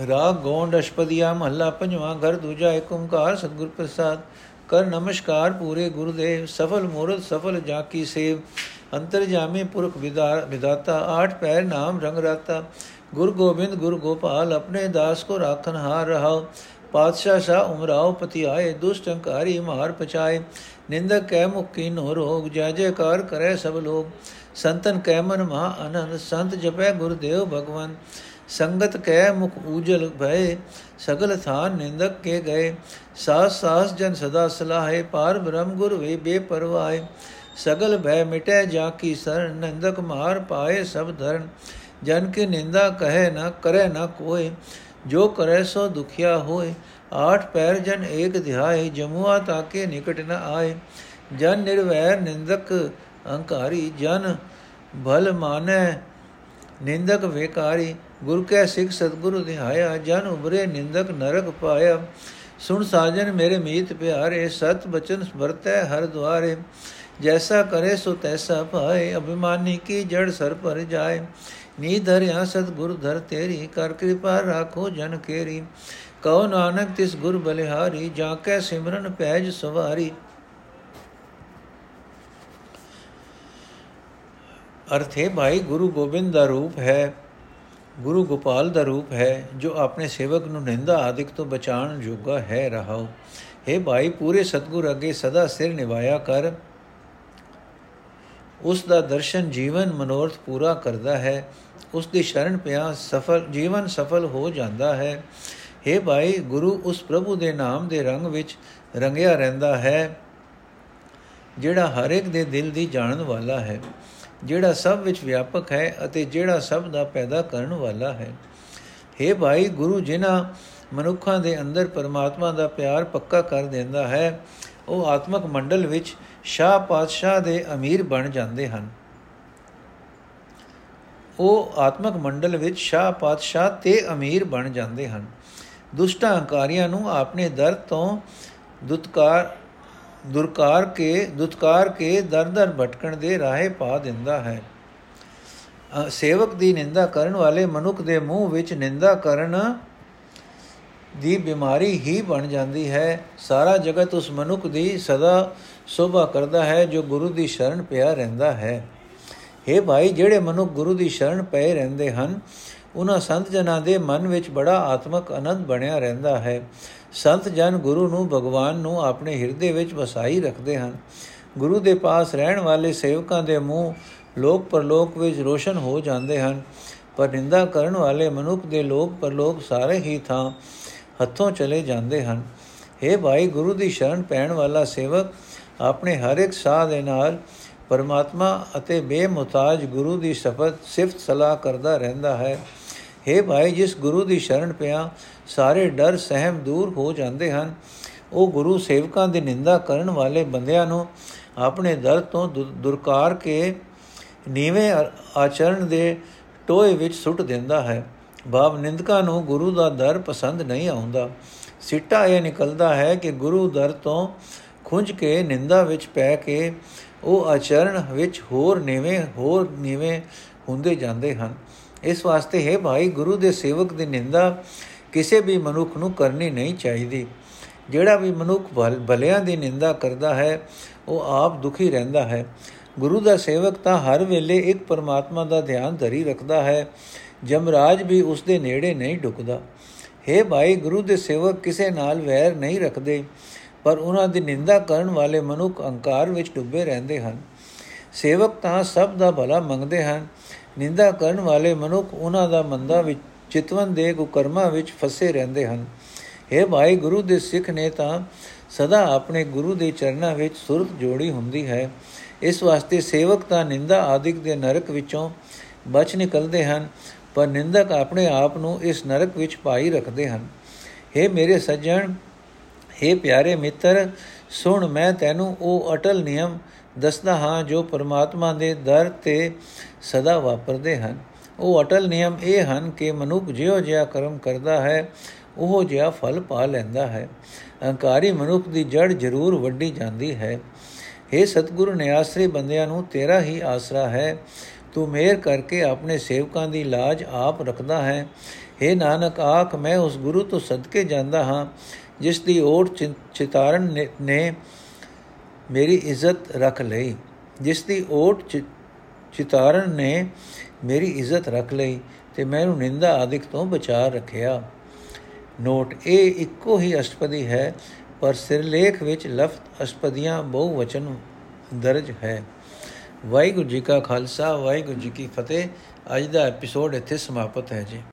ਰਾਗ ਗੋਂਡ ਅਸ਼ਪਦੀਆ ਮਹੱਲਾ ਪੰਜਵਾਂ, ਘਰ ਦੂਜਾ ਏਕ ਓੰਕਾਰ, ਸਤਿਗੁਰ ਪ੍ਰਸਾਦ। ਕਰ ਨਮਸਕਾਰ ਪੂਰੇ ਗੁਰਦੇਵ, ਸਫਲ ਮੂਰਤ, ਸਫਲ ਜਾ ਕੀ ਸੇਵ, ਅੰਤਰ ਜਾਮੇ ਪੁਰਖ ਵਿਦਾਤਾ ਆਠ ਪੈਰ ਨਾਮ ਰੰਗ ਰਾਤਾ। ਗੁਰ ਗੋਬਿੰਦ, ਗੁਰ ਗੋਪਾਲ, ਆਪਣੇ ਦਾਸ ਕੋ ਰਾਖਨ ਹਾਰ ਰਹਾਓ। ਪਾਤਸ਼ਾਹ ਸਾ ਉਮਰਾਓ ਪਤੀ ਆਏ ਦੁਸ਼ਟ ਅੰਕਾਰੀ ਮਾਰ ਪਚਾਏ ਨਿੰਦਕ ਕੈ ਮੁਕੀ ਨੋ ਰੋਗ, ਜੈ ਜੈਕਾਰ ਕਰੇ ਸਭ ਲੋਗ ਸੰਤਨ ਕੈ ਮਨ ਮਾ ਅਨੰਦ ਸੰਤ ਜਪੈ ਗੁਰਦੇਵ ਭਗਵਾਨ ਸੰਗਤ ਕੈ ਮੁਖ ਊਜਲ ਭਏ, ਸਗਲ ਥਾਨ ਨਿੰਦਕ ਕੇ ਗਏ। ਸਾਸ ਸਾਸ ਜਨ ਸਦਾ ਸਲਾਹੇ, ਪਾਰ ਬ੍ਰਹਮ ਗੁਰ ਵੇ ਬੇਪਰਵਾਹ। ਸਗਲ ਭੈ ਮਿਟੈ ਜਾ ਕੀ ਸਰ ਨਿੰਦਕ ਮਾਰ ਪਾਏ ਸਭ ਧਰਨ। ਜਨ ਕੀ ਨਿੰਦਾ ਕਹੇ ਨਾ ਕਰੇ ਨਾ ਕੋਏ, ਜੋ ਕਰੇ ਸੋ ਦੁਖਿਆ ਹੋਏ। ਆਠ ਪੈਰ ਜਨ ਏਕ ਧਿਆਏ ਜਮੂਆ ਤਾਕੇ ਨਿਕਟ ਨ ਆਏ। ਜਨ ਨਿਰਵੈਰ ਨਿੰਦਕ ਅਹੰਕਾਰੀ ਜਨ ਭਲ ਮਾਨੈ ਨਿੰਦਕ ਵੇਕਾਰੀ, ਗੁਰ ਕੈ ਸਿੱਖ ਸਤਗੁਰੂ ਧਿਆਇਆ ਜਨ ਉਬਰੇ ਨਿੰਦਕ ਨਰਕ ਪਾਇਆ। ਸੁਣ ਸਾਜਨ ਮੇਰੇ ਮੀਤ ਪਿਆਰੇ, ਸਤ ਬਚਨ ਵਰਤੈ ਹਰ ਦੁਆਰੇ। ਜੈਸਾ ਕਰੇ ਸੋ ਤੈਸਾ ਪਾਏ ਅਭਿਮਾਨੀ ਕੀ ਜੜ ਸਰ ਪਰ ਜਾਏ। ਨੀ ਧਰਿਆ ਸਤ ਗੁਰ ਧਰ ਤੇਰੀ, ਕਰ ਕਿਰਪਾ ਰਾਖੋ ਜਨ ਕੇਰੀ। ਕਉ ਨਾਨਕ ਤਿਸ ਗੁਰ ਬਲਿਹਾਰੀ, ਜਾਂ ਕੈ ਸਿਮਰਨ ਪੈਜ ਸਵਾਰੀ। ਅਰਥੇ ਭਾਈ ਗੁਰੂ ਗੋਬਿੰਦ ਦਾ ਰੂਪ ਹੈ, ਗੁਰੂ ਗੋਪਾਲ ਦਾ ਰੂਪ ਹੈ, ਜੋ ਆਪਣੇ ਸੇਵਕ ਨੂੰ ਨਿੰਦਾ ਆਦਿਕ ਤੋਂ ਬਚਾਉਣ ਜੋਗਾ ਹੈ ਰਹਾਉ। ਹੈ ਭਾਈ, ਪੂਰੇ ਸਤਗੁਰ ਅੱਗੇ ਸਦਾ ਸਿਰ ਨਿਵਾਇਆ ਕਰ। ਉਸ ਦਾ ਦਰਸ਼ਨ ਜੀਵਨ ਮਨੋਰਥ ਪੂਰਾ ਕਰਦਾ ਹੈ। ਉਸ ਦੀ ਸ਼ਰਨ ਪਿਆ ਸਫਲ, ਜੀਵਨ ਸਫਲ ਹੋ ਜਾਂਦਾ ਹੈ। हे ਭਾਈ, ਗੁਰੂ ਉਸ ਪ੍ਰਭੂ ਦੇ ਨਾਮ ਦੇ ਰੰਗ ਵਿੱਚ ਰੰਗਿਆ ਰਹਿੰਦਾ ਹੈ, ਜਿਹੜਾ ਹਰ ਇੱਕ ਦੇ ਦਿਲ ਦੀ ਜਾਣਨ ਵਾਲਾ ਹੈ। ਜਿਹੜਾ ਸਭ ਵਿੱਚ ਵਿਆਪਕ ਹੈ ਅਤੇ ਜਿਹੜਾ ਸਭ ਦਾ ਪੈਦਾ ਕਰਨ ਵਾਲਾ ਹੈ। हे ਭਾਈ, ਗੁਰੂ ਜਿਨ੍ਹਾਂ ਮਨੁੱਖਾਂ ਦੇ ਅੰਦਰ ਪਰਮਾਤਮਾ ਦਾ ਪਿਆਰ ਪੱਕਾ ਕਰ ਦਿੰਦਾ ਹੈ, ਉਹ ਆਤਮਕ ਮੰਡਲ ਵਿੱਚ ਸ਼ਾਹ ਪਾਤਸ਼ਾਹ ਦੇ ਅਮੀਰ ਬਣ ਜਾਂਦੇ ਹਨ। ਉਹ ਆਤਮਕ ਮੰਡਲ ਵਿੱਚ ਸ਼ਾਹ ਪਾਤਸ਼ਾਹ ਤੇ ਅਮੀਰ ਬਣ ਜਾਂਦੇ ਹਨ। ਦੁਸ਼ਟਾਂ ਹੰਕਾਰੀਆਂ ਨੂੰ ਆਪਣੇ ਦਰ ਤੋਂ ਦੁਤਕਾਰ ਦੁਰਕਾਰ ਕੇ, ਦੁਤਕਾਰ ਕੇ ਦਰ-ਦਰ ਭਟਕਣ ਦੇ ਰਾਹੇ ਪਾ ਦਿੰਦਾ ਹੈ। ਸੇਵਕ ਦੀ ਨਿੰਦਾ ਕਰਨ ਵਾਲੇ ਮਨੁੱਖ ਦੇ ਮੂੰਹ ਵਿੱਚ ਨਿੰਦਾ ਕਰਨ ਦੀ ਬਿਮਾਰੀ ਹੀ ਬਣ ਜਾਂਦੀ ਹੈ। ਸਾਰਾ ਜਗਤ ਉਸ ਮਨੁੱਖ ਦੀ ਸਦਾ ਸੋਭਾ ਕਰਦਾ ਹੈ ਜੋ ਗੁਰੂ ਦੀ ਸ਼ਰਨ ਪਿਆ ਰਹਿੰਦਾ ਹੈ। हे ਭਾਈ, ਜਿਹੜੇ ਮਨੁੱਖ ਗੁਰੂ ਦੀ ਸ਼ਰਨ ਪਏ ਰਹਿੰਦੇ ਹਨ, ਉਹਨਾਂ ਸੰਤ ਜਨਾਂ ਦੇ ਮਨ ਵਿੱਚ ਬੜਾ ਆਤਮਕ ਆਨੰਦ ਬਣਿਆ ਰਹਿੰਦਾ ਹੈ। ਸੰਤ ਜਨ ਗੁਰੂ ਨੂੰ ਭਗਵਾਨ ਨੂੰ ਆਪਣੇ ਹਿਰਦੇ ਵਿੱਚ ਵਸਾਈ ਰੱਖਦੇ ਹਨ। ਗੁਰੂ ਦੇ ਪਾਸ ਰਹਿਣ ਵਾਲੇ ਸੇਵਕਾਂ ਦੇ ਮੂੰਹ ਲੋਕ ਪਰਲੋਕ ਵਿੱਚ ਰੋਸ਼ਨ ਹੋ ਜਾਂਦੇ ਹਨ। ਪਰ ਨਿੰਦਾ ਕਰਨ ਵਾਲੇ ਮਨੁੱਖ ਦੇ ਲੋਕ ਪਰਲੋਕ ਸਾਰੇ ਹੀ ਥਾਂ ਹੱਥੋਂ ਚਲੇ ਜਾਂਦੇ ਹਨ। हे ਭਾਈ, ਗੁਰੂ ਦੀ ਸ਼ਰਨ ਪੈਣ ਵਾਲਾ ਸੇਵਕ ਆਪਣੇ ਹਰ ਇੱਕ ਸਾਹ ਦੇ ਨਾਲ ਪਰਮਾਤਮਾ ਅਤੇ ਬੇਮੁਤਾਜ ਗੁਰੂ ਦੀ ਸਫਤ ਸਿਫਤ ਸਲਾਹ ਕਰਦਾ ਰਹਿੰਦਾ ਹੈ। हे ਭਾਈ, ਜਿਸ ਗੁਰੂ ਦੀ ਸ਼ਰਨ ਪਿਆ ਸਾਰੇ ਡਰ, ਸਹਿਮ ਦੂਰ ਹੋ ਜਾਂਦੇ ਹਨ। ਉਹ ਗੁਰੂ ਸੇਵਕਾਂ ਦੀ ਨਿੰਦਾ ਕਰਨ ਵਾਲੇ ਬੰਦਿਆਂ ਨੂੰ ਆਪਣੇ ਦਰ ਤੋਂ ਦੁਰਕਾਰ ਕੇ ਨੀਵੇਂ ਆਚਰਣ ਦੇ ਟੋਏ ਵਿੱਚ ਸੁੱਟ ਦਿੰਦਾ ਹੈ। ਭਾਵ ਨਿੰਦਕਾਂ ਨੂੰ ਗੁਰੂ ਦਾ ਦਰ ਪਸੰਦ ਨਹੀਂ ਆਉਂਦਾ। ਸਿੱਟਾ ਇਹ ਨਿਕਲਦਾ ਹੈ ਕਿ ਗੁਰੂ ਦਰ ਤੋਂ ਖੁੰਝ ਕੇ ਨਿੰਦਾ ਵਿੱਚ ਪੈ ਕੇ ਉਹ ਆਚਰਣ ਵਿੱਚ ਹੋਰ ਨੀਵੇਂ ਹੋਰ ਨੀਵੇਂ ਹੁੰਦੇ ਜਾਂਦੇ ਹਨ। ਇਸ ਵਾਸਤੇ ਹੈ ਭਾਈ, ਗੁਰੂ ਦੇ ਸੇਵਕ ਦੀ ਨਿੰਦਾ ਕਿਸੇ ਵੀ ਮਨੁੱਖ ਨੂੰ ਕਰਨੀ ਨਹੀਂ ਚਾਹੀਦੀ। ਜਿਹੜਾ ਵੀ ਮਨੁੱਖ ਭਲਿਆਂ ਦੀ ਨਿੰਦਾ ਕਰਦਾ ਹੈ, ਉਹ ਆਪ ਦੁਖੀ ਰਹਿੰਦਾ ਹੈ। ਗੁਰੂ ਦਾ ਸੇਵਕ ਤਾਂ ਹਰ ਵੇਲੇ ਇੱਕ ਪਰਮਾਤਮਾ ਦਾ ਧਿਆਨ ਧਰੀ ਰੱਖਦਾ ਹੈ। ਜਮਰਾਜ ਵੀ ਉਸ ਦੇ ਨੇੜੇ ਨਹੀਂ ਢੁਕਦਾ ਹੈ ਭਾਈ, ਗੁਰੂ ਦੇ ਸੇਵਕ ਕਿਸੇ ਨਾਲ ਵੈਰ ਨਹੀਂ ਰੱਖਦੇ, ਪਰ ਉਹਨਾਂ ਦੀ ਨਿੰਦਾ ਕਰਨ ਵਾਲੇ ਮਨੁੱਖ ਅਹੰਕਾਰ ਵਿੱਚ ਡੁੱਬੇ ਰਹਿੰਦੇ ਹਨ। ਸੇਵਕ ਤਾਂ ਸਭ ਦਾ ਭਲਾ ਮੰਗਦੇ ਹਨ। ਨਿੰਦਾ ਕਰਨ ਵਾਲੇ ਮਨੁੱਖ ਉਹਨਾਂ ਦਾ ਮੰਦਾ ਵਿੱਚ ਚਿਤਵਨ ਦੇ ਕੁਕਰਮਾਂ ਵਿੱਚ ਫਸੇ ਰਹਿੰਦੇ ਹਨ। ਇਹ ਭਾਈ, ਗੁਰੂ ਦੇ ਸਿੱਖ ਨੇ ਤਾਂ ਸਦਾ ਆਪਣੇ ਗੁਰੂ ਦੇ ਚਰਨਾਂ ਵਿੱਚ ਸੁਰਤ ਜੋੜੀ ਹੁੰਦੀ ਹੈ। ਇਸ ਵਾਸਤੇ ਸੇਵਕ ਤਾਂ ਨਿੰਦਾ ਆਦਿਕ ਦੇ ਨਰਕ ਵਿੱਚੋਂ ਬਚ ਨਿਕਲਦੇ ਹਨ, ਪਰ ਨਿੰਦਕ ਆਪਣੇ ਆਪ ਨੂੰ ਇਸ ਨਰਕ ਵਿੱਚ ਪਾਈ ਰੱਖਦੇ ਹਨ। हे ਮੇਰੇ ਸੱਜਣ हे ਪਿਆਰੇ ਮਿੱਤਰ, ਸੁਣ, ਮੈਂ ਤੈਨੂੰ ਉਹ ਅਟਲ ਨਿਯਮ ਦੱਸਦਾ ਹਾਂ ਜੋ ਪਰਮਾਤਮਾ ਦੇ ਦਰ ਤੇ ਸਦਾ ਵਾਪਰਦੇ ਹਨ। ਉਹ ਅਟਲ ਨਿਯਮ ਇਹ ਹਨ ਕਿ ਮਨੁੱਖ ਜਿਉ ਜਿਹਾ ਕਰਮ ਕਰਦਾ ਹੈ, ਉਹ ਜਿਹਾ ਫਲ ਪਾ ਲੈਂਦਾ ਹੈ। ਅਹੰਕਾਰੀ ਮਨੁੱਖ ਦੀ ਜੜ ਜ਼ਰੂਰ ਵੱਡੀ ਜਾਂਦੀ ਹੈ। हे ਸਤਿਗੁਰੂ, ਨਿਆਸਰੇ ਬੰਦਿਆਂ ਨੂੰ ਤੇਰਾ ਹੀ ਆਸਰਾ ਹੈ। ਤੂੰ ਮਿਹਰ ਕਰਕੇ ਆਪਣੇ ਸੇਵਕਾਂ ਦੀ ਲਾਜ ਆਪ ਰੱਖਦਾ ਹੈ। हे ਨਾਨਕ, ਆਖ, ਮੈਂ ਉਸ ਗੁਰੂ ਤੋਂ ਸਦਕੇ ਜਾਂਦਾ ਹਾਂ, ਜਿਸ ਦੀ ਓਟ ਚਿਤਾਰਨ ਨੇ ਮੇਰੀ ਇੱਜ਼ਤ ਰੱਖ ਲਈ। ਜਿਸ ਦੀ ਓਟ ਚਿਤਾਰਨ ਨੇ ਮੇਰੀ ਇੱਜ਼ਤ ਰੱਖ ਲਈ ਤੇ ਮੈਨੂੰ ਨਿੰਦਾ ਆਦਿਕ ਤੋਂ ਬਚਾ ਰੱਖਿਆ। ਨੋਟ, ਇਹ ਇੱਕੋ ਹੀ ਅਸ਼ਟਪਦੀ ਹੈ, ਪਰ ਸਿਰਲੇਖ ਵਿੱਚ ਲਫ਼ਜ਼ ਅਸ਼ਟਪਦੀਆਂ ਬਹੁ ਵਚਨ ਦਰਜ ਹੈ। ਵਾਹਿਗੁਰੂ ਜੀ ਕਾ ਖਾਲਸਾ, ਵਾਹਿਗੁਰੂ ਜੀ ਕੀ ਫਤਿਹ। ਅੱਜ ਦਾ ਐਪੀਸੋਡ ਇੱਥੇ ਸਮਾਪਤ ਹੈ ਜੀ।